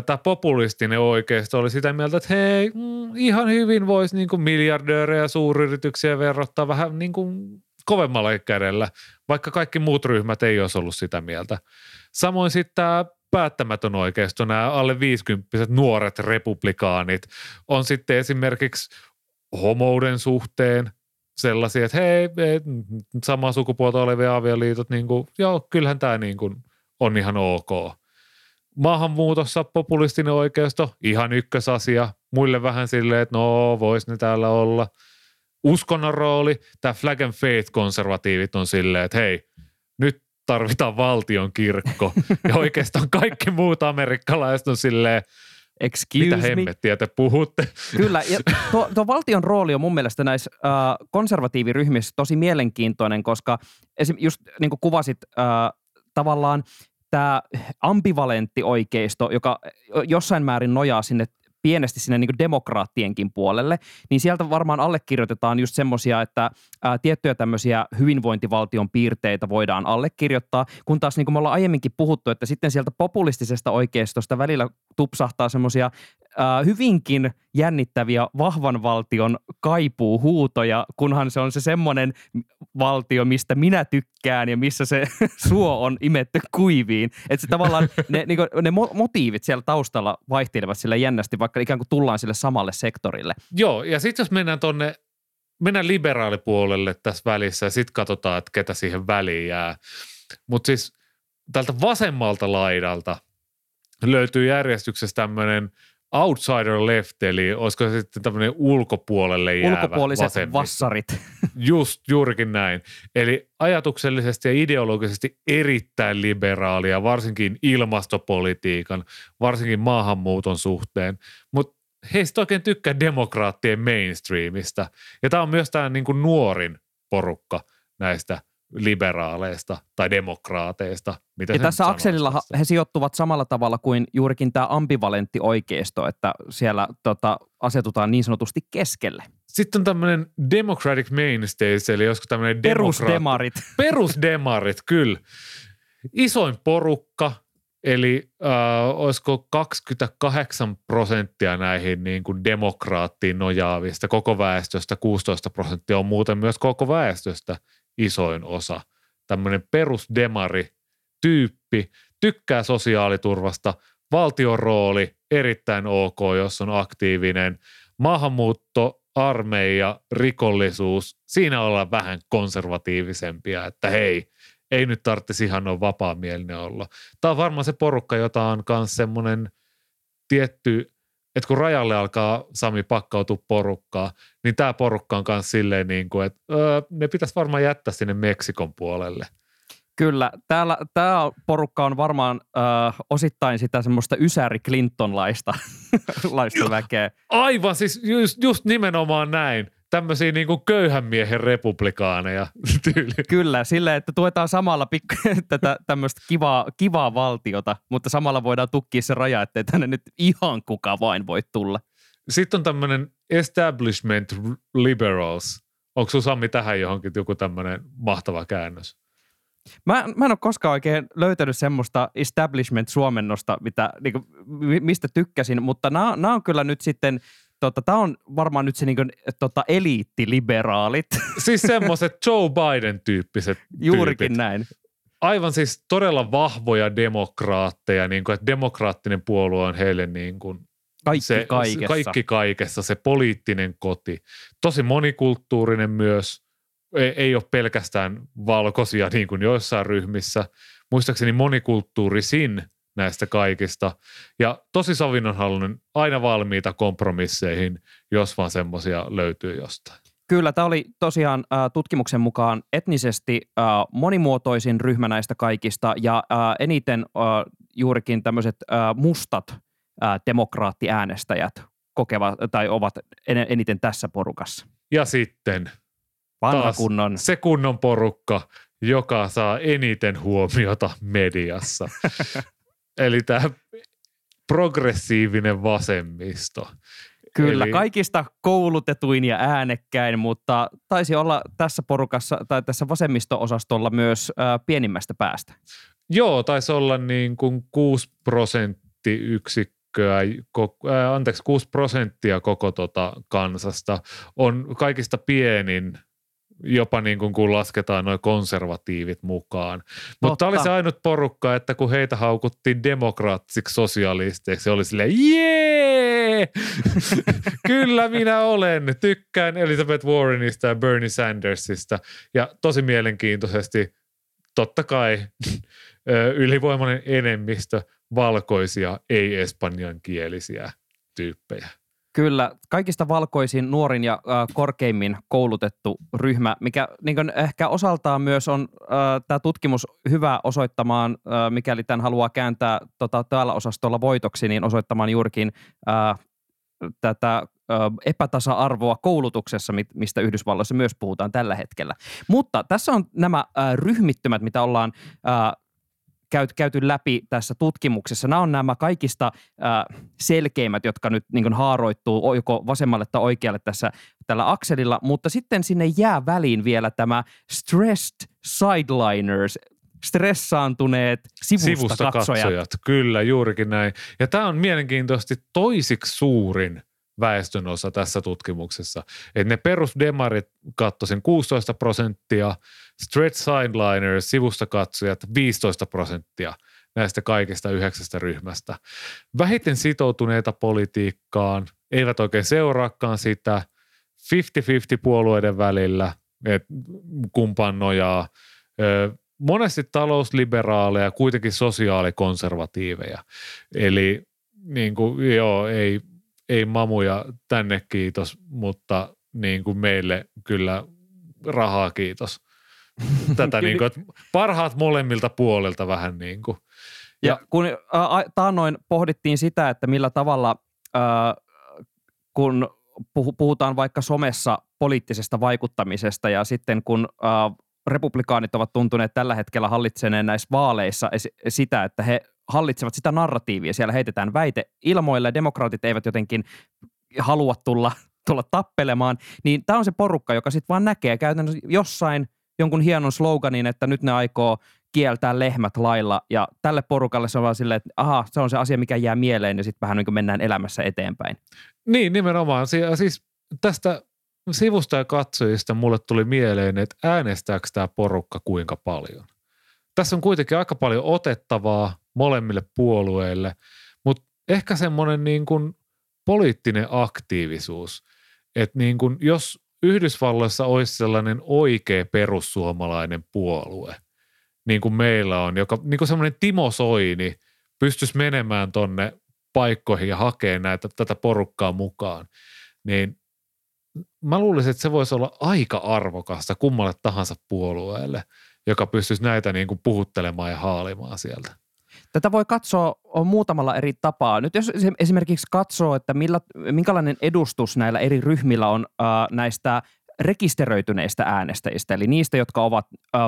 tämä populistinen oikeisto oli sitä mieltä, että hei, mm, ihan hyvin voisi niinku miljardöörejä ja suuryrityksiä verottaa vähän niinku kovemmalla kädellä, vaikka kaikki muut ryhmät ei olisi ollut sitä mieltä. Samoin sitten tämä päättämätön oikeisto, nämä alle 50 nuoret republikaanit, on sitten esimerkiksi homouden suhteen sellaisia, että hei, samaa sukupuolta olevia avioliitot, niin kuin, joo, kyllähän tämä niin kuin on ihan ok. Maahanmuutossa populistinen oikeisto, ihan ykkösasia. Muille vähän silleen, että no, vois ne täällä olla. Uskonnon rooli, tämä flag and faith-konservatiivit on silleen, että hei, nyt tarvitaan valtion kirkko. Ja oikeastaan kaikki muut amerikkalaiset on silleen, Excuse Mitä hemmettiä te puhutte? Kyllä, ja tuo, tuo valtion rooli on mun mielestä näissä äh, konservatiiviryhmissä tosi mielenkiintoinen, koska esim. just niin kuin kuvasit äh, tavallaan tämä ambivalentti oikeisto, joka jossain määrin nojaa sinne pienesti sinne niin demokraattienkin puolelle, niin sieltä varmaan allekirjoitetaan just semmoisia, että ää, tiettyjä tämmöisiä hyvinvointivaltion piirteitä voidaan allekirjoittaa, kun taas niin kuin me ollaan aiemminkin puhuttu, että sitten sieltä populistisesta oikeistosta välillä tupsahtaa semmoisia hyvinkin jännittäviä vahvan valtion kaipuuhuutoja, kunhan se on se semmoinen valtio, mistä minä tykkään ja missä se suo on imetty kuiviin. Että se tavallaan ne, niin kuin, ne motiivit siellä taustalla vaihtelevat sille jännästi, vaikka ikään kuin tullaan sille samalle sektorille. Joo, ja sitten jos mennään tuonne mennään liberaalipuolelle tässä välissä ja sitten katsotaan, että ketä siihen väliin jää. Mutta siis tältä vasemmalta laidalta löytyy järjestyksessä tämmöinen outsider left, eli olisiko se sitten tämmöinen ulkopuolelle jäävä Ulkopuoliset vasemmisto. vassarit. Just, juurikin näin. Eli ajatuksellisesti ja ideologisesti erittäin liberaalia, varsinkin ilmastopolitiikan, varsinkin maahanmuuton suhteen. Mutta he ei oikein tykkää demokraattien mainstreamista. Ja tämä on myös tämä niin kuin nuorin porukka näistä liberaaleista tai demokraateista. Mitä Ja tässä akselilla sanoisi he sijoittuvat samalla tavalla kuin juurikin tämä ambivalentti oikeisto, että siellä tota, asetutaan niin sanotusti keskelle. Sitten on tämmöinen Democratic Mainstays, eli joskus tämmöinen Perusdemarit. Perusdemarit, kyllä. Isoin porukka, eli äh, olisiko 28 prosenttia näihin niin kuin demokraattiin nojaavista koko väestöstä, 16 prosenttia on muuten myös koko väestöstä isoin osa. Tämmöinen perusdemari tyyppi, tykkää sosiaaliturvasta, valtion rooli erittäin ok, jos on aktiivinen, maahanmuutto, armeija, rikollisuus, siinä ollaan vähän konservatiivisempia, että hei, ei nyt tarvitsisi ihan ole vapaamielinen olla. Tämä on varmaan se porukka, jota on myös semmoinen tietty, että kun rajalle alkaa Sami pakkautua porukkaa, niin tämä porukka on myös silleen niin kuin, että öö, ne pitäisi varmaan jättää sinne Meksikon puolelle. Kyllä, täällä, tämä porukka on varmaan äh, osittain sitä semmoista Ysäri Clinton-laista laista väkeä. Aivan, siis just, just nimenomaan näin. Tämmöisiä niin kuin köyhän miehen republikaaneja tyyli. Kyllä, sillä että tuetaan samalla pikku, tätä tämmöistä kivaa, kivaa valtiota, mutta samalla voidaan tukkia se raja, ettei tänne nyt ihan kuka vain voi tulla. Sitten on tämmöinen establishment liberals. Onko sun Sami tähän johonkin joku tämmöinen mahtava käännös? Mä, mä en ole koskaan oikein löytänyt semmoista establishment-suomennosta, mitä, niin kuin, mistä tykkäsin, mutta nämä on kyllä nyt sitten, tota, tämä on varmaan nyt se niin kuin, tota, eliittiliberaalit. Siis semmoiset Joe Biden-tyyppiset Juurikin tyypit. näin. Aivan siis todella vahvoja demokraatteja, niin kuin, että demokraattinen puolue on heille niin kuin Kaikki se, kaikessa. Kaikki kaikessa, se poliittinen koti. Tosi monikulttuurinen myös. Ei, ei ole pelkästään valkoisia niin kuin joissain ryhmissä. Muistaakseni monikulttuurisin näistä kaikista. Ja tosi sovinnonhaluinen, aina valmiita kompromisseihin, jos vaan semmoisia löytyy jostain. Kyllä, tämä oli tosiaan äh, tutkimuksen mukaan etnisesti äh, monimuotoisin ryhmä näistä kaikista ja äh, eniten äh, juurikin tämmöiset äh, mustat äh, demokraattiäänestäjät kokevat tai ovat en, eniten tässä porukassa. Ja sitten Vanha taas kunnon. se kunnon porukka, joka saa eniten huomiota mediassa. Eli tämä progressiivinen vasemmisto. Kyllä, Eli- kaikista koulutetuin ja äänekkäin, mutta taisi olla tässä porukassa tai tässä vasemmisto-osastolla myös äh, pienimmästä päästä. Joo, taisi olla niin kuin 6 prosenttiyksikköä, ko- ää, anteeksi, 6 prosenttia koko tota kansasta on kaikista pienin jopa niin kuin kun lasketaan noin konservatiivit mukaan. Mutta Totta. oli se ainut porukka, että kun heitä haukuttiin demokraattisiksi sosialisteiksi, se oli silleen, jee! Kyllä minä olen. Tykkään Elizabeth Warrenista ja Bernie Sandersista. Ja tosi mielenkiintoisesti, totta kai ylivoimainen enemmistö valkoisia, ei-espanjankielisiä tyyppejä. Kyllä, kaikista valkoisin, nuorin ja äh, korkeimmin koulutettu ryhmä, mikä niin kuin ehkä osaltaan myös on äh, tämä tutkimus hyvä osoittamaan, äh, mikäli tämän haluaa kääntää tota, täällä osastolla voitoksi, niin osoittamaan juurikin äh, tätä äh, epätasa-arvoa koulutuksessa, mistä Yhdysvalloissa myös puhutaan tällä hetkellä. Mutta tässä on nämä äh, ryhmittymät, mitä ollaan äh, käyty, käyty läpi tässä tutkimuksessa. Nämä on nämä kaikista äh, selkeimmät, jotka nyt niin haaroittuu joko vasemmalle tai oikealle tässä tällä akselilla, mutta sitten sinne jää väliin vielä tämä stressed sideliners, stressaantuneet sivusta, katsojat. Kyllä, juurikin näin. Ja tämä on mielenkiintoisesti toisiksi suurin väestönosa tässä tutkimuksessa. Että ne perusdemarit kattoisin 16 prosenttia, straight sideliners, sivusta katsojat 15 prosenttia näistä kaikista yhdeksästä ryhmästä. Vähiten sitoutuneita politiikkaan, eivät oikein seuraakaan sitä, 50-50 puolueiden välillä, että kumpaan nojaa. Monesti talousliberaaleja, kuitenkin sosiaalikonservatiiveja. Eli niin kuin, joo, ei, ei mamuja tänne kiitos, mutta niin kuin meille kyllä rahaa kiitos. Tätä niin kuin, että parhaat molemmilta puolilta vähän niin kuin. Ja, ja kun äh, taannoin pohdittiin sitä, että millä tavalla, äh, kun puhutaan vaikka somessa poliittisesta vaikuttamisesta ja sitten kun äh, republikaanit ovat tuntuneet tällä hetkellä hallitseneen näissä vaaleissa sitä, että he hallitsevat sitä narratiivia. Siellä heitetään väite ilmoille, demokraatit eivät jotenkin halua tulla, tulla tappelemaan, niin tämä on se porukka, joka sitten vaan näkee käytännössä jossain jonkun hienon sloganin, että nyt ne aikoo kieltää lehmät lailla ja tälle porukalle se on vaan silleen, että aha, se on se asia, mikä jää mieleen ja sitten vähän niin kuin mennään elämässä eteenpäin. Niin, nimenomaan. Siis tästä sivusta ja katsojista mulle tuli mieleen, että äänestääkö tämä porukka kuinka paljon. Tässä on kuitenkin aika paljon otettavaa molemmille puolueille, mutta ehkä semmoinen niin kuin poliittinen aktiivisuus, että niin kuin jos Yhdysvalloissa olisi sellainen oikea perussuomalainen puolue, niin kuin meillä on, joka niin kuin semmoinen Timo Soini pystyisi menemään tonne paikkoihin ja hakemaan näitä, tätä porukkaa mukaan, niin mä luulisin, että se voisi olla aika arvokasta kummalle tahansa puolueelle, joka pystyisi näitä niin kuin puhuttelemaan ja haalimaan sieltä. Tätä voi katsoa on muutamalla eri tapaa. Nyt jos esimerkiksi katsoo, että millä, minkälainen edustus näillä eri ryhmillä on äh, näistä rekisteröityneistä äänestäjistä, eli niistä, jotka ovat äh,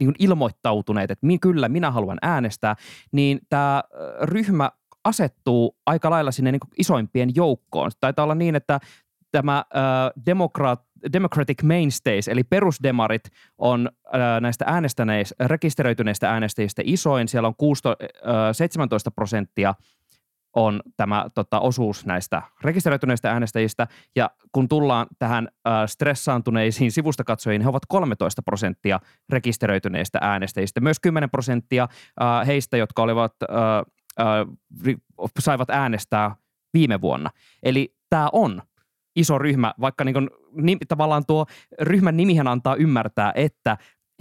niin ilmoittautuneet, että kyllä minä haluan äänestää, niin tämä ryhmä asettuu aika lailla sinne niin isoimpien joukkoon. Taitaa olla niin, että tämä äh, Democrat, Democratic Mainstays, eli perusdemarit, on äh, näistä äänestäneistä, rekisteröityneistä äänestäjistä isoin. Siellä on 16, äh, 17 prosenttia on tämä tota, osuus näistä rekisteröityneistä äänestäjistä. Ja kun tullaan tähän äh, stressaantuneisiin sivustakatsojiin, he ovat 13 prosenttia rekisteröityneistä äänestäjistä. Myös 10 prosenttia äh, heistä, jotka olivat, äh, äh, saivat äänestää viime vuonna. Eli tämä on iso ryhmä, vaikka niin kuin, niin, tavallaan tuo ryhmän nimihän antaa ymmärtää, että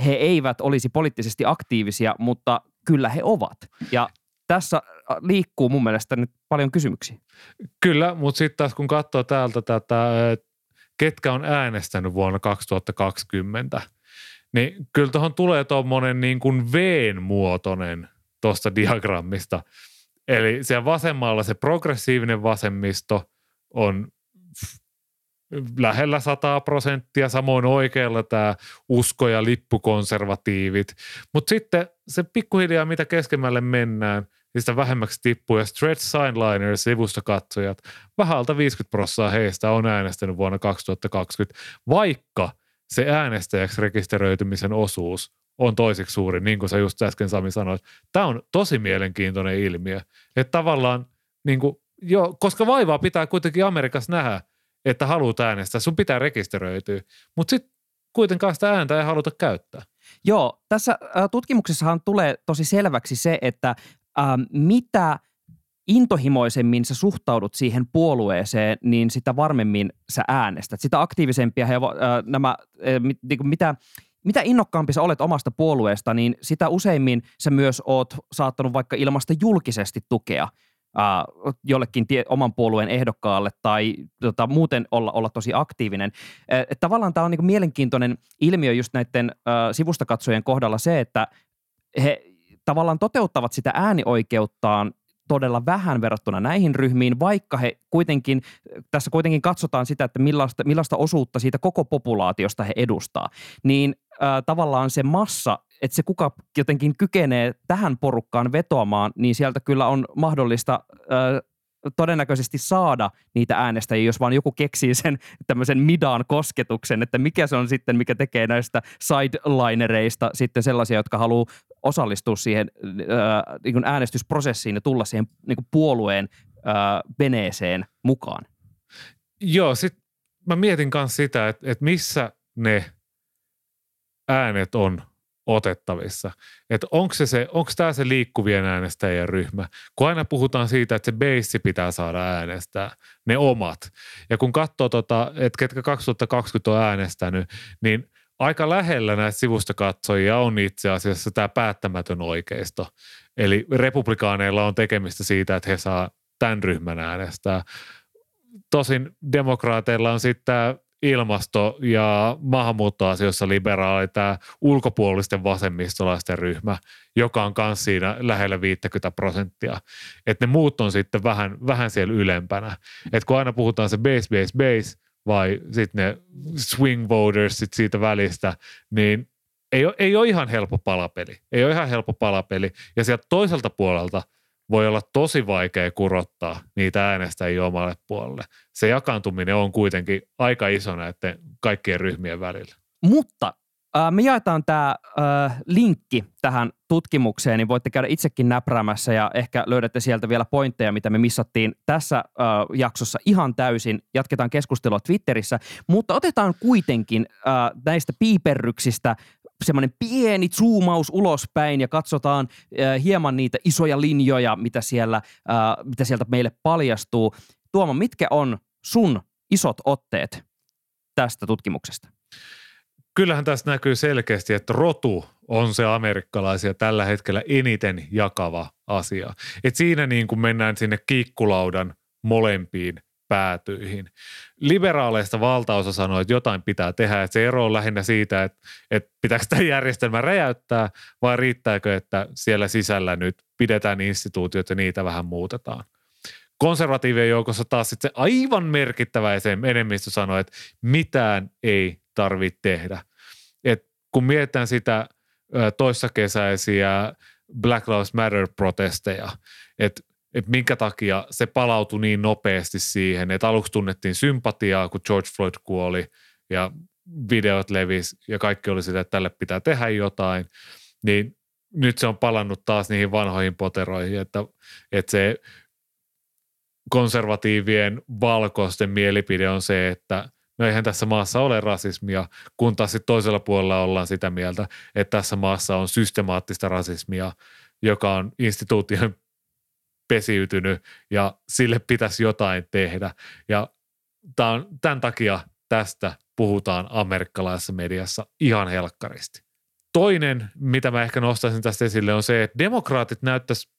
he eivät olisi poliittisesti aktiivisia, mutta kyllä he ovat. Ja tässä äh, liikkuu mun mielestä nyt paljon kysymyksiä. Kyllä, mutta sitten taas kun katsoo täältä tätä, ketkä on äänestänyt vuonna 2020, niin kyllä tuohon tulee tuommoinen niin kuin V-muotoinen tuosta diagrammista. Eli siellä vasemmalla se progressiivinen vasemmisto on lähellä 100 prosenttia, samoin oikealla tämä usko- ja lippukonservatiivit. Mutta sitten se pikkuhiljaa, mitä keskemmälle mennään, niin sitä vähemmäksi tippuu. Ja Stretch Signliners sivusta katsojat, vähän alta 50 prosenttia heistä on äänestänyt vuonna 2020, vaikka se äänestäjäksi rekisteröitymisen osuus on toiseksi suuri, niin kuin sä just äsken Sami sanoit. Tämä on tosi mielenkiintoinen ilmiö. Että tavallaan, niin kuin, jo, koska vaivaa pitää kuitenkin Amerikassa nähdä, että haluat äänestää, sun pitää rekisteröityä, mutta sitten kuitenkaan sitä ääntä ei haluta käyttää. Joo, tässä tutkimuksessahan tulee tosi selväksi se, että äh, mitä intohimoisemmin sä suhtaudut siihen puolueeseen, niin sitä varmemmin sä äänestät. Sitä aktiivisempia he, äh, nämä, äh, mit, niin mitä mitä innokkaampi sä olet omasta puolueesta, niin sitä useimmin sä myös oot saattanut vaikka ilmasta julkisesti tukea jollekin tie, oman puolueen ehdokkaalle tai tota, muuten olla, olla tosi aktiivinen. Äh, tavallaan tämä on niin mielenkiintoinen ilmiö just näiden äh, kohdalla se, että he tavallaan toteuttavat sitä äänioikeuttaan todella vähän verrattuna näihin ryhmiin, vaikka he kuitenkin, tässä kuitenkin katsotaan sitä, että millaista, millaista osuutta siitä koko populaatiosta he edustaa, niin äh, tavallaan se massa, että se kuka jotenkin kykenee tähän porukkaan vetoamaan, niin sieltä kyllä on mahdollista äh, todennäköisesti saada niitä äänestäjiä, jos vaan joku keksii sen tämmöisen midaan kosketuksen, että mikä se on sitten, mikä tekee näistä sidelinereista sitten sellaisia, jotka haluaa osallistua siihen äh, niin äänestysprosessiin ja tulla siihen niin puolueen äh, veneeseen mukaan. Joo, sitten mä mietin myös sitä, että, että missä ne äänet on otettavissa. Että onko, se se, onko tämä se liikkuvien äänestäjien ryhmä? Kun aina puhutaan siitä, että se base pitää saada äänestää, ne omat. Ja kun katsoo, tota, että ketkä 2020 on äänestänyt, niin aika lähellä näistä sivusta katsojia on itse asiassa tämä päättämätön oikeisto. Eli republikaaneilla on tekemistä siitä, että he saa tämän ryhmän äänestää. Tosin demokraateilla on sitten tämä ilmasto- ja maahanmuuttoasioissa liberaali tämä ulkopuolisten vasemmistolaisten ryhmä, joka on myös siinä lähellä 50 prosenttia. Että ne muut on sitten vähän, vähän siellä ylempänä. Että kun aina puhutaan se base, base, base, vai sitten ne swing voters sit siitä välistä, niin ei ole, ei ole ihan helppo palapeli. Ei ole ihan helppo palapeli. Ja sieltä toiselta puolelta voi olla tosi vaikea kurottaa niitä äänestäjiä omalle puolelle. Se jakaantuminen on kuitenkin aika iso näiden kaikkien ryhmien välillä. Mutta äh, me jaetaan tämä äh, linkki tähän tutkimukseen, niin voitte käydä itsekin näpräämässä ja ehkä löydätte sieltä vielä pointteja, mitä me missattiin tässä äh, jaksossa ihan täysin. Jatketaan keskustelua Twitterissä, mutta otetaan kuitenkin äh, näistä piiperryksistä semmoinen pieni zoomaus ulospäin ja katsotaan äh, hieman niitä isoja linjoja, mitä, siellä, äh, mitä sieltä meille paljastuu. Tuomo, mitkä on sun isot otteet tästä tutkimuksesta? Kyllähän tässä näkyy selkeästi, että rotu on se amerikkalaisia tällä hetkellä eniten jakava asia. Et siinä niin kuin mennään sinne kiikkulaudan molempiin päätyihin. Liberaaleista valtaosa sanoo, että jotain pitää tehdä, että se ero on lähinnä siitä, että, että pitääkö tämä järjestelmä räjäyttää vai riittääkö, että siellä sisällä nyt pidetään instituutiot ja niitä vähän muutetaan. Konservatiivien joukossa taas sitten se aivan merkittävä enemmistö sanoo, että mitään ei tarvitse tehdä. Et kun mietitään sitä toissakesäisiä Black Lives Matter-protesteja, että että minkä takia se palautui niin nopeasti siihen, että aluksi tunnettiin sympatiaa, kun George Floyd kuoli ja videot levisi ja kaikki oli sitä, että tälle pitää tehdä jotain, niin nyt se on palannut taas niihin vanhoihin poteroihin, että, että se konservatiivien valkoisten mielipide on se, että no eihän tässä maassa ole rasismia, kun taas sitten toisella puolella ollaan sitä mieltä, että tässä maassa on systemaattista rasismia, joka on instituution pesiytynyt ja sille pitäisi jotain tehdä. Ja tämän, takia tästä puhutaan amerikkalaisessa mediassa ihan helkkaristi. Toinen, mitä mä ehkä nostaisin tästä esille, on se, että demokraatit näyttäisi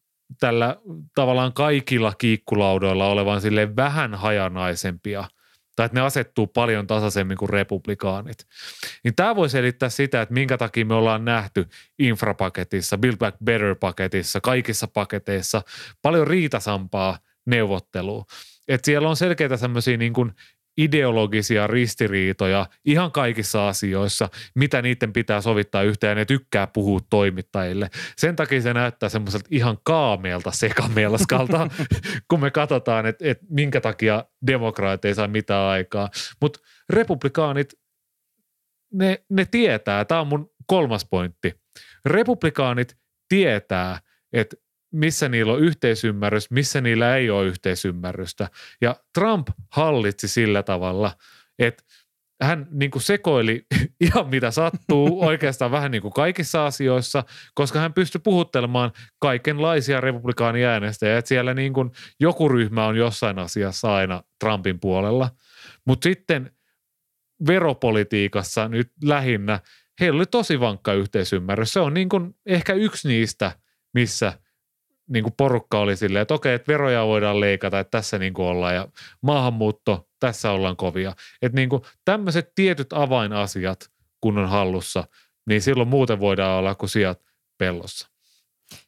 tällä tavallaan kaikilla kiikkulaudoilla olevan sille vähän hajanaisempia – tai että ne asettuu paljon tasaisemmin kuin republikaanit. Niin tämä voi selittää sitä, että minkä takia me ollaan nähty infrapaketissa, Build Back Better-paketissa, kaikissa paketeissa paljon riitasampaa neuvottelua. Että siellä on selkeitä semmoisia niin ideologisia ristiriitoja ihan kaikissa asioissa, mitä niiden pitää sovittaa yhteen ja ne tykkää puhua toimittajille. Sen takia se näyttää semmoiselta ihan kaameelta sekamelskalta, kun me katsotaan, että, että minkä takia demokraatit ei saa mitään aikaa. Mutta republikaanit, ne, ne tietää, tämä on mun kolmas pointti. Republikaanit tietää, että missä niillä on yhteisymmärrys, missä niillä ei ole yhteisymmärrystä. Ja Trump hallitsi sillä tavalla, että hän niin kuin sekoili ihan mitä sattuu oikeastaan vähän niin kuin kaikissa asioissa, koska hän pystyi puhuttelemaan kaikenlaisia republikaaniäänestäjiä, että siellä niin kuin joku ryhmä on jossain asiassa aina Trumpin puolella. Mutta sitten veropolitiikassa nyt lähinnä heillä oli tosi vankka yhteisymmärrys. Se on niin kuin ehkä yksi niistä, missä – niin kuin porukka oli silleen, että okei, että veroja voidaan leikata, että tässä niin kuin ollaan ja maahanmuutto, tässä ollaan kovia. Että niin kuin tämmöiset tietyt avainasiat, kun on hallussa, niin silloin muuten voidaan olla kuin sijat pellossa.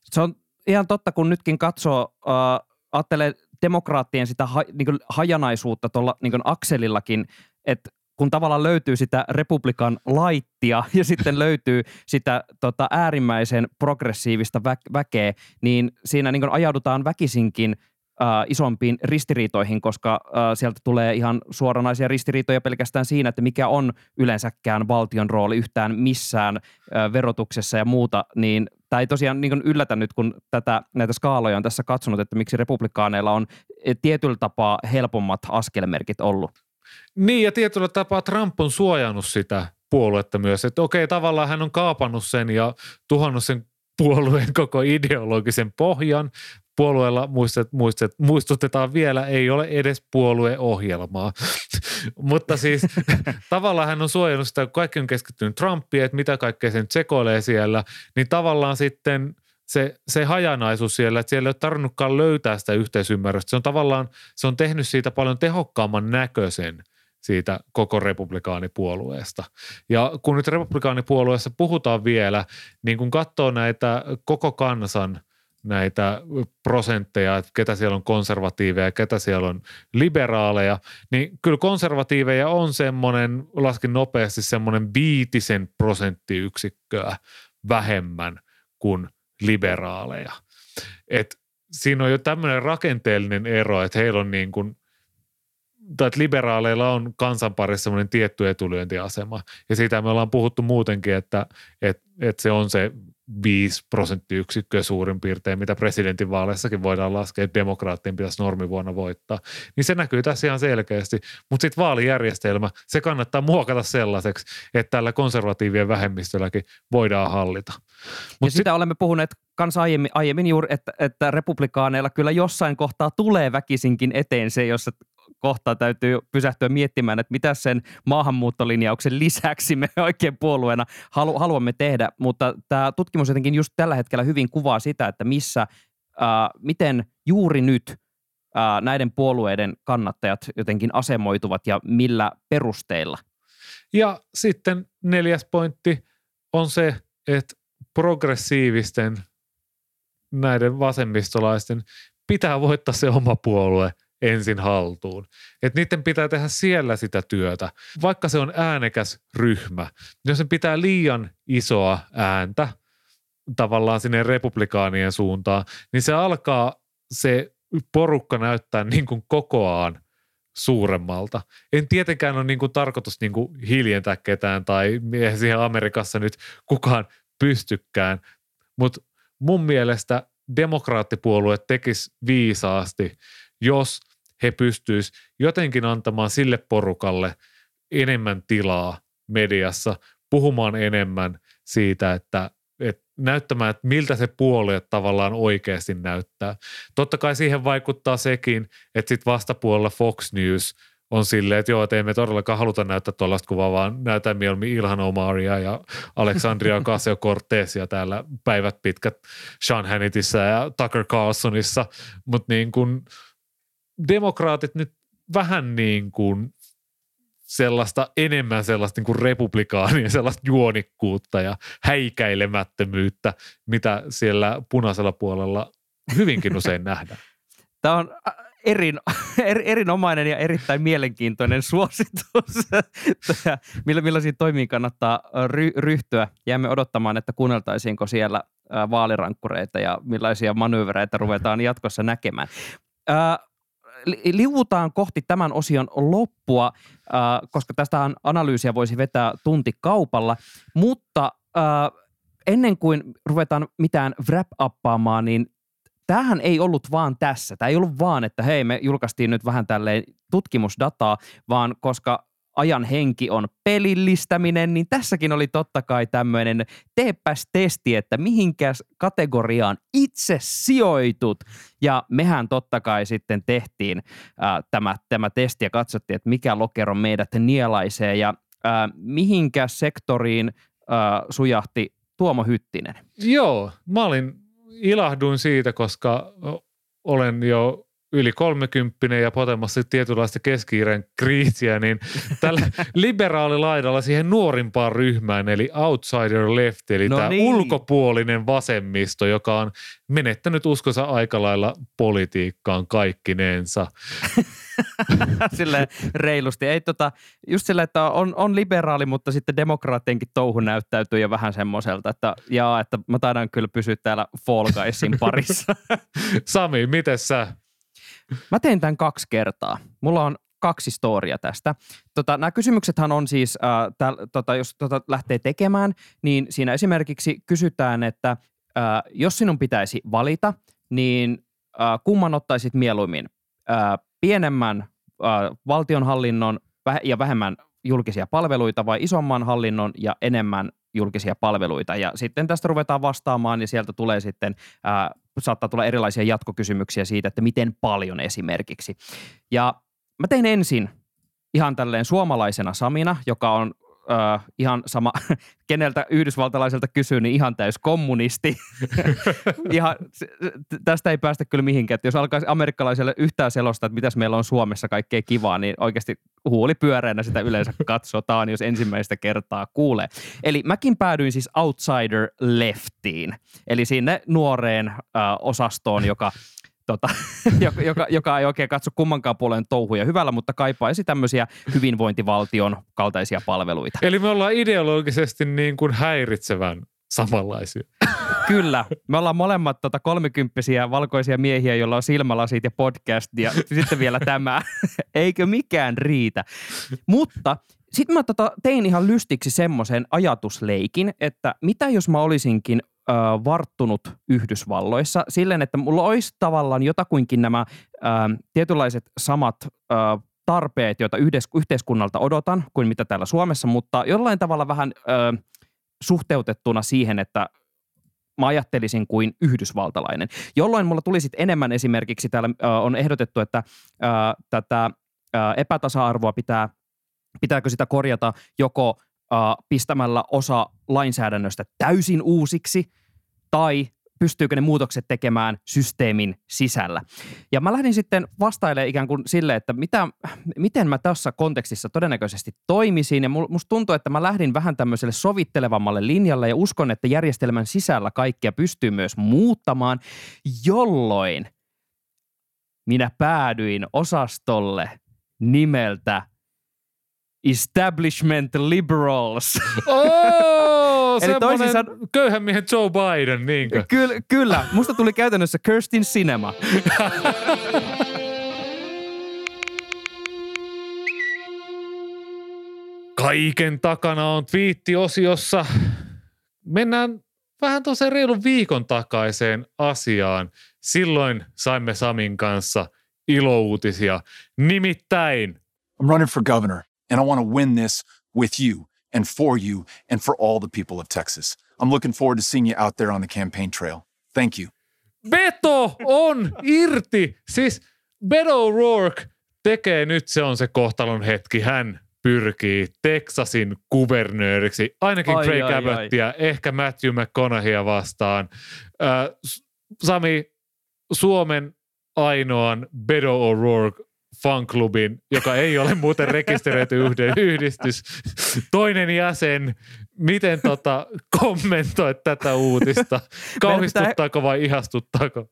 Se on ihan totta, kun nytkin katsoo, äh, ajattelee demokraattien sitä ha, niin kuin hajanaisuutta tuolla niin akselillakin, että kun tavallaan löytyy sitä republikan laittia ja sitten löytyy sitä tota, äärimmäisen progressiivista vä- väkeä, niin siinä niin ajaudutaan väkisinkin äh, isompiin ristiriitoihin, koska äh, sieltä tulee ihan suoranaisia ristiriitoja pelkästään siinä, että mikä on yleensäkään valtion rooli yhtään missään äh, verotuksessa ja muuta, niin tämä ei tosiaan niin yllätä nyt, kun tätä, näitä skaaloja on tässä katsonut, että miksi republikaaneilla on tietyllä tapaa helpommat askelmerkit ollut. Niin ja tietyllä tapaa Trump on suojannut sitä puoluetta myös, että okei tavallaan hän on kaapannut sen ja tuhannut sen puolueen koko ideologisen pohjan. Puolueella muistet, muistet, muistutetaan vielä, ei ole edes puolueohjelmaa. Mutta siis tavallaan hän on suojannut sitä, kun kaikki on keskittynyt Trumpiin, että mitä kaikkea sen sekoilee siellä, niin tavallaan sitten se, se hajanaisuus siellä, että siellä ei ole tarvinnutkaan löytää sitä yhteisymmärrystä. Se on tavallaan, se on tehnyt siitä paljon tehokkaamman näköisen siitä koko republikaanipuolueesta. Ja kun nyt republikaanipuolueessa puhutaan vielä, niin kun katsoo näitä koko kansan näitä prosentteja, että ketä siellä on konservatiiveja ja ketä siellä on liberaaleja, niin kyllä konservatiiveja on semmoinen, laskin nopeasti semmoinen viitisen prosenttiyksikköä vähemmän kuin liberaaleja. Et siinä on jo tämmöinen rakenteellinen ero, että heillä on niin kuin tai että liberaaleilla on kansanparissa semmoinen tietty etulyöntiasema. Ja siitä me ollaan puhuttu muutenkin, että, että, että se on se 5 prosenttiyksikköä suurin piirtein, mitä presidentinvaaleissakin voidaan laskea, että demokraattien pitäisi normivuonna voittaa. Niin se näkyy tässä ihan selkeästi. Mutta sitten vaalijärjestelmä, se kannattaa muokata sellaiseksi, että tällä konservatiivien vähemmistölläkin voidaan hallita. Mut ja sit... sitä olemme puhuneet kanssa aiemmin, aiemmin juuri, että, että republikaaneilla kyllä jossain kohtaa tulee väkisinkin eteen se, jossa kohtaa täytyy pysähtyä miettimään, että mitä sen maahanmuuttolinjauksen lisäksi me oikein puolueena halu, haluamme tehdä. Mutta tämä tutkimus jotenkin just tällä hetkellä hyvin kuvaa sitä, että missä, äh, miten juuri nyt äh, näiden puolueiden kannattajat jotenkin asemoituvat ja millä perusteilla. Ja sitten neljäs pointti on se, että progressiivisten näiden vasemmistolaisten pitää voittaa se oma puolue ensin haltuun. Että niiden pitää tehdä siellä sitä työtä, vaikka se on äänekäs ryhmä. Jos sen pitää liian isoa ääntä tavallaan sinne republikaanien suuntaan, niin se alkaa se porukka näyttää niin kuin kokoaan suuremmalta. En tietenkään ole niin kuin tarkoitus niin kuin hiljentää ketään tai siihen Amerikassa nyt kukaan pystykään, mutta mun mielestä demokraattipuolue tekisi viisaasti, jos – he pystyisivät jotenkin antamaan sille porukalle enemmän tilaa mediassa, puhumaan enemmän siitä, että, että näyttämään, että miltä se puolue tavallaan oikeasti näyttää. Totta kai siihen vaikuttaa sekin, että sitten vastapuolella Fox News on silleen, että joo, että ei me todellakaan haluta näyttää tuollaista kuvaa, vaan näytän mieluummin Ilhan Omaria ja Alexandria Casio Cortesia täällä päivät pitkät Sean Hannityssä ja Tucker Carlsonissa, mutta niin kuin – demokraatit nyt vähän niin kuin sellaista enemmän sellaista niin kuin republikaania, sellaista juonikkuutta ja häikäilemättömyyttä, mitä siellä punaisella puolella hyvinkin usein nähdään. Tämä on erin, er, erinomainen ja erittäin mielenkiintoinen suositus, millä, millaisiin toimiin kannattaa ry, ryhtyä. Jäämme odottamaan, että kuunneltaisiinko siellä vaalirankkureita ja millaisia manövereitä ruvetaan jatkossa näkemään liuutaan kohti tämän osion loppua, äh, koska tästä analyysiä voisi vetää tunti kaupalla, mutta äh, ennen kuin ruvetaan mitään wrap-uppaamaan, niin tämähän ei ollut vaan tässä. Tämä ei ollut vaan, että hei, me julkaistiin nyt vähän tälleen tutkimusdataa, vaan koska ajan henki on pelillistäminen, niin tässäkin oli totta kai tämmöinen teepäs testi, että mihinkäs kategoriaan itse sijoitut. Ja mehän totta kai sitten tehtiin ää, tämä, tämä testi ja katsottiin, että mikä lokero meidät nielaisee ja ää, mihinkä sektoriin ää, sujahti Tuomo Hyttinen. Joo, mä olin, ilahduin siitä, koska olen jo yli kolmekymppinen ja potemassa tietynlaista keski kriisiä, niin tällä liberaalilaidalla siihen nuorimpaan ryhmään, eli outsider left, eli no tämä niin. ulkopuolinen vasemmisto, joka on menettänyt uskonsa aika lailla politiikkaan kaikkineensa. sille reilusti. Ei tota, just sillä, että on, on liberaali, mutta sitten demokraattienkin touhu näyttäytyy jo vähän semmoiselta, että jaa, että mä taidan kyllä pysyä täällä Fall Guysin parissa. Sami, miten sä Mä teen tämän kaksi kertaa. Mulla on kaksi storia tästä. Tota, nämä kysymyksethän on siis, äh, täl, tota, jos tota lähtee tekemään, niin siinä esimerkiksi kysytään, että äh, jos sinun pitäisi valita, niin äh, kumman ottaisit mieluimmin? Äh, pienemmän äh, valtionhallinnon ja vähemmän julkisia palveluita vai isomman hallinnon ja enemmän julkisia palveluita. Ja sitten tästä ruvetaan vastaamaan ja sieltä tulee sitten ää, saattaa tulla erilaisia jatkokysymyksiä siitä, että miten paljon esimerkiksi. Ja mä tein ensin ihan tälleen suomalaisena Samina, joka on äh, ihan sama, keneltä yhdysvaltalaiselta kysyy, niin ihan täys kommunisti. ihan, tästä ei päästä kyllä mihinkään. Että jos alkaisi amerikkalaiselle yhtään selostaa, että mitäs meillä on Suomessa kaikkea kivaa, niin oikeasti huuli pyöreänä sitä yleensä katsotaan, jos ensimmäistä kertaa kuulee. Eli mäkin päädyin siis Outsider Leftiin, eli sinne nuoreen äh, osastoon, joka tota, joka, joka, joka ei oikein katso kummankaan puolen touhuja hyvällä, mutta kaipaisi tämmöisiä hyvinvointivaltion kaltaisia palveluita. Eli me ollaan ideologisesti niin kuin häiritsevän samanlaisia. Kyllä. Me ollaan molemmat tota kolmekymppisiä valkoisia miehiä, joilla on silmälasit ja podcast ja sitten vielä tämä. Eikö mikään riitä? Mutta sitten mä tota tein ihan lystiksi semmoisen ajatusleikin, että mitä jos mä olisinkin ö, varttunut Yhdysvalloissa silleen, että mulla olisi tavallaan jotakuinkin nämä ö, tietynlaiset samat ö, tarpeet, joita yhteiskunnalta odotan kuin mitä täällä Suomessa, mutta jollain tavalla vähän ö, suhteutettuna siihen, että mä ajattelisin kuin yhdysvaltalainen, jolloin mulla tuli sitten enemmän esimerkiksi, täällä ö, on ehdotettu, että ö, tätä ö, epätasa-arvoa pitää, pitääkö sitä korjata joko pistämällä osa lainsäädännöstä täysin uusiksi tai pystyykö ne muutokset tekemään systeemin sisällä. Ja mä lähdin sitten vastailemaan ikään kuin sille, että mitä, miten mä tässä kontekstissa todennäköisesti toimisin. Ja musta tuntuu, että mä lähdin vähän tämmöiselle sovittelevammalle linjalle ja uskon, että järjestelmän sisällä kaikkea pystyy myös muuttamaan, jolloin minä päädyin osastolle nimeltä Establishment Liberals. Oh, Eli toisin san... köyhän miehen Joe Biden, niinkö? Kyllä, kyllä. Musta tuli käytännössä Kirstin Cinema. Kaiken takana on twiittiosiossa. Mennään vähän tosiaan reilun viikon takaiseen asiaan. Silloin saimme Samin kanssa ilouutisia. Nimittäin. I'm running for governor. And I want to win this with you and for you and for all the people of Texas. I'm looking forward to seeing you out there on the campaign trail. Thank you. Beto on irti. Siis Beto O'Rourke tekee nyt, se on se kohtalon hetki. Hän pyrkii Texasin kuvernööriksi, ainakin ai, Craig Abbottia, ehkä Matthew McConaugheyä vastaan. Äh, Sami, Suomen ainoan Beto O'Rourke fanklubin, joka ei ole muuten rekisteröity yhdistys. Toinen jäsen, miten tota, kommentoit tätä uutista? Kauhistuttaako vai ihastuttaako?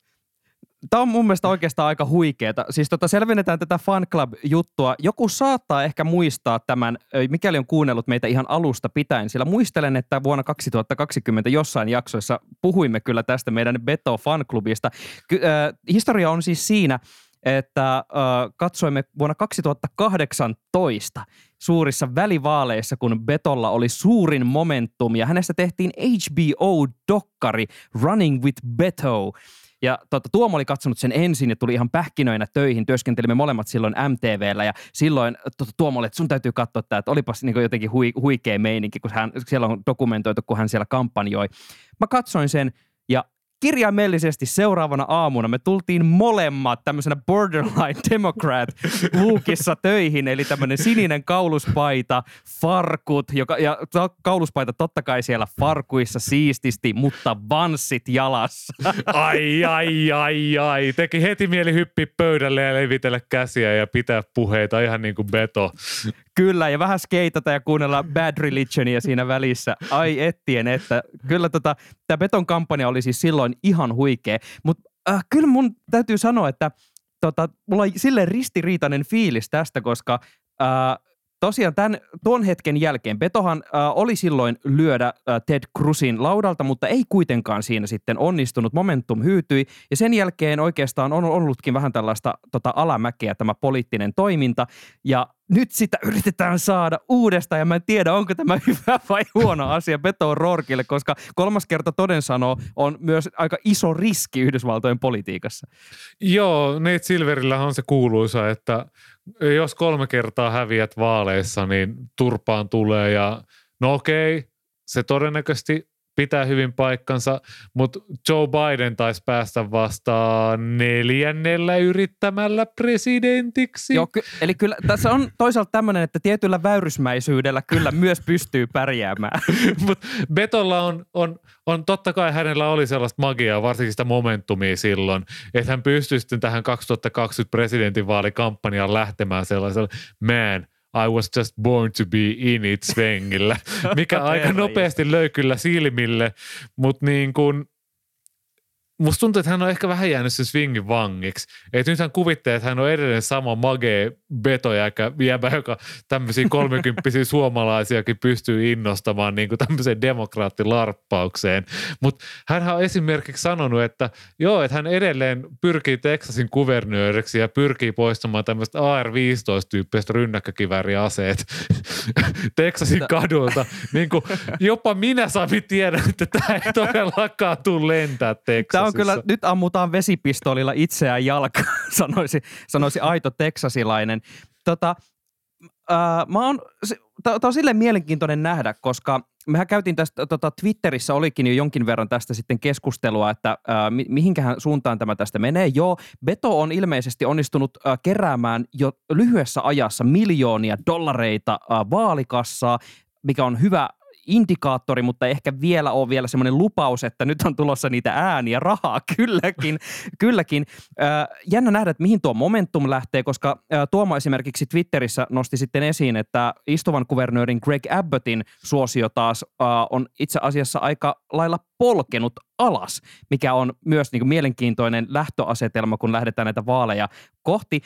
Tämä on mun mielestä oikeastaan aika huikeeta. Siis tota, selvennetään tätä fan club-juttua. Joku saattaa ehkä muistaa tämän, mikäli on kuunnellut meitä ihan alusta pitäen, sillä muistelen, että vuonna 2020 jossain jaksoissa puhuimme kyllä tästä meidän Beto fan clubista. Ky- äh, historia on siis siinä, että katsoimme vuonna 2018 suurissa välivaaleissa, kun Betolla oli suurin momentum ja hänestä tehtiin HBO-dokkari Running with Beto. Ja tota, Tuomo oli katsonut sen ensin ja tuli ihan pähkinöinä töihin. Työskentelimme molemmat silloin MTVllä ja silloin tota, Tuomo oli, että sun täytyy katsoa tämä, että olipas niin jotenkin hui, huikea meininki, kun hän, siellä on dokumentoitu, kun hän siellä kampanjoi. Mä katsoin sen kirjaimellisesti seuraavana aamuna me tultiin molemmat tämmöisenä borderline democrat luukissa töihin, eli tämmöinen sininen kauluspaita, farkut, joka, ja kauluspaita totta kai siellä farkuissa siististi, mutta vanssit jalassa. Ai, ai, ai, ai. Teki heti mieli hyppi pöydälle ja levitellä käsiä ja pitää puheita ihan niin kuin Beto. Kyllä, ja vähän skeitata ja kuunnella Bad Religionia siinä välissä. Ai ettien, että kyllä tota, tämä Beton kampanja oli siis silloin ihan huikea. Mutta äh, kyllä mun täytyy sanoa, että tota, mulla on silleen ristiriitainen fiilis tästä, koska äh, tosiaan tämän, tuon hetken jälkeen Betohan äh, oli silloin lyödä äh, Ted Cruzin laudalta, mutta ei kuitenkaan siinä sitten onnistunut. Momentum hyytyi ja sen jälkeen oikeastaan on ollutkin vähän tällaista tota, alamäkeä tämä poliittinen toiminta ja nyt sitä yritetään saada uudestaan ja mä en tiedä, onko tämä hyvä vai huono asia Beto Rorkille, koska kolmas kerta toden sanoo on myös aika iso riski Yhdysvaltojen politiikassa. Joo, Nate Silverillä on se kuuluisa, että jos kolme kertaa häviät vaaleissa, niin turpaan tulee ja no okei, se todennäköisesti pitää hyvin paikkansa, mutta Joe Biden taisi päästä vastaan neljännellä yrittämällä presidentiksi. Joo, ky- eli kyllä tässä on toisaalta tämmöinen, että tietyllä väyrysmäisyydellä kyllä myös pystyy pärjäämään. Mutta Betolla on, on, on, totta kai hänellä oli sellaista magiaa, varsinkin sitä momentumia silloin, että hän pystyi sitten tähän 2020 presidentinvaalikampanjaan lähtemään sellaisella, man, I was just born to be in it svengillä, mikä aika nopeasti löi kyllä silmille, mutta niin kuin – musta tuntuu, että hän on ehkä vähän jäänyt sen swingin vangiksi. Et nyt hän kuvittelee, että hän on edelleen sama magee betojäkä jäbä, joka tämmöisiä kolmekymppisiä suomalaisiakin pystyy innostamaan niin kuin tämmöiseen demokraattilarppaukseen. Mutta hän on esimerkiksi sanonut, että joo, että hän edelleen pyrkii Texasin kuvernööriksi ja pyrkii poistamaan tämmöistä AR-15-tyyppistä rynnäkkökivääriaseet Texasin kadulta. niin kuin, jopa minä Sami tiedän, että tämä ei todellakaan tule lentää Texasissa on kyllä, nyt ammutaan vesipistolilla itseään jalkaan, sanoisi, sanoisi aito teksasilainen. Tota, ää, mä oon, tämä on silleen mielenkiintoinen nähdä, koska mehän käytiin tästä, tota, Twitterissä olikin jo jonkin verran tästä sitten keskustelua, että ää, mi- mihinkähän suuntaan tämä tästä menee. Joo, Beto on ilmeisesti onnistunut ää, keräämään jo lyhyessä ajassa miljoonia dollareita ää, vaalikassaa, mikä on hyvä indikaattori, mutta ehkä vielä on vielä semmoinen lupaus, että nyt on tulossa niitä ääniä, rahaa, kylläkin, kylläkin. Jännä nähdä, että mihin tuo momentum lähtee, koska Tuomo esimerkiksi Twitterissä nosti sitten esiin, että istuvan kuvernöörin Greg Abbottin suosio taas on itse asiassa aika lailla polkenut alas, mikä on myös niin kuin mielenkiintoinen lähtöasetelma, kun lähdetään näitä vaaleja kohti.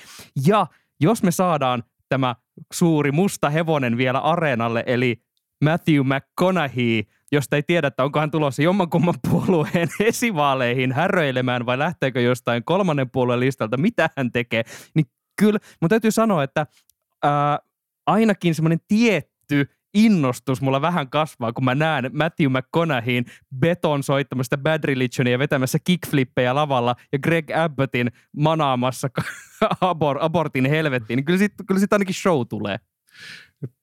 Ja jos me saadaan tämä suuri musta hevonen vielä areenalle, eli Matthew McConaughey, josta ei tiedä, että onko hän tulossa jommankumman puolueen esivaaleihin häröilemään vai lähteekö jostain kolmannen puolueen listalta, mitä hän tekee, niin kyllä, mun täytyy sanoa, että ää, ainakin semmoinen tietty innostus mulla vähän kasvaa, kun mä näen Matthew McConaugheyn beton soittamasta Bad Religionia vetämässä kickflippejä lavalla ja Greg Abbottin manaamassa abor, abortin helvettiin, niin kyllä siitä, kyllä siitä ainakin show tulee.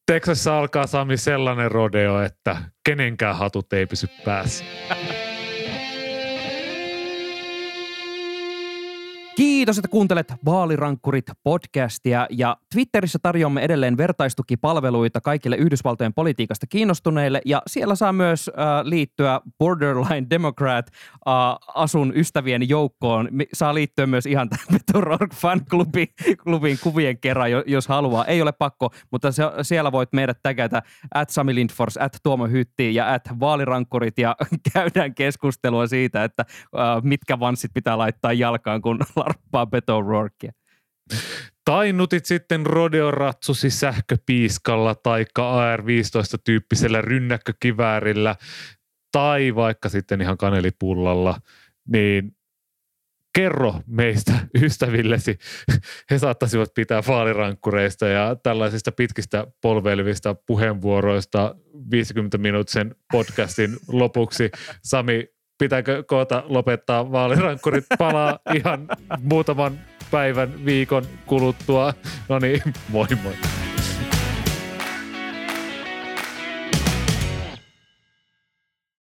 Texassa alkaa Sami sellainen rodeo, että kenenkään hatut ei pysy päässä. Kiitos, että kuuntelet Vaalirankkurit podcastia ja Twitterissä tarjoamme edelleen vertaistukipalveluita kaikille Yhdysvaltojen politiikasta kiinnostuneille ja siellä saa myös äh, liittyä Borderline Democrat äh, asun ystävien joukkoon. Saa liittyä myös ihan tähän fan klubin kuvien kerran, jos haluaa. Ei ole pakko, mutta se, siellä voit meidät tägätä at Sami Lindfors, at Tuomo Hytti ja at Vaalirankkurit ja käydään keskustelua siitä, että äh, mitkä vanssit pitää laittaa jalkaan, kun larppaa Beto O'Rourkea. Tai nutit sitten rodeoratsusi sähköpiiskalla tai AR-15-tyyppisellä rynnäkkökiväärillä tai vaikka sitten ihan kanelipullalla, niin kerro meistä ystävillesi. He saattaisivat pitää vaalirankkureista ja tällaisista pitkistä polveilevista puheenvuoroista 50 minuuttisen podcastin lopuksi. Sami, pitääkö koota lopettaa vaalirankkurit palaa ihan muutaman päivän, viikon kuluttua. No niin, moi moi.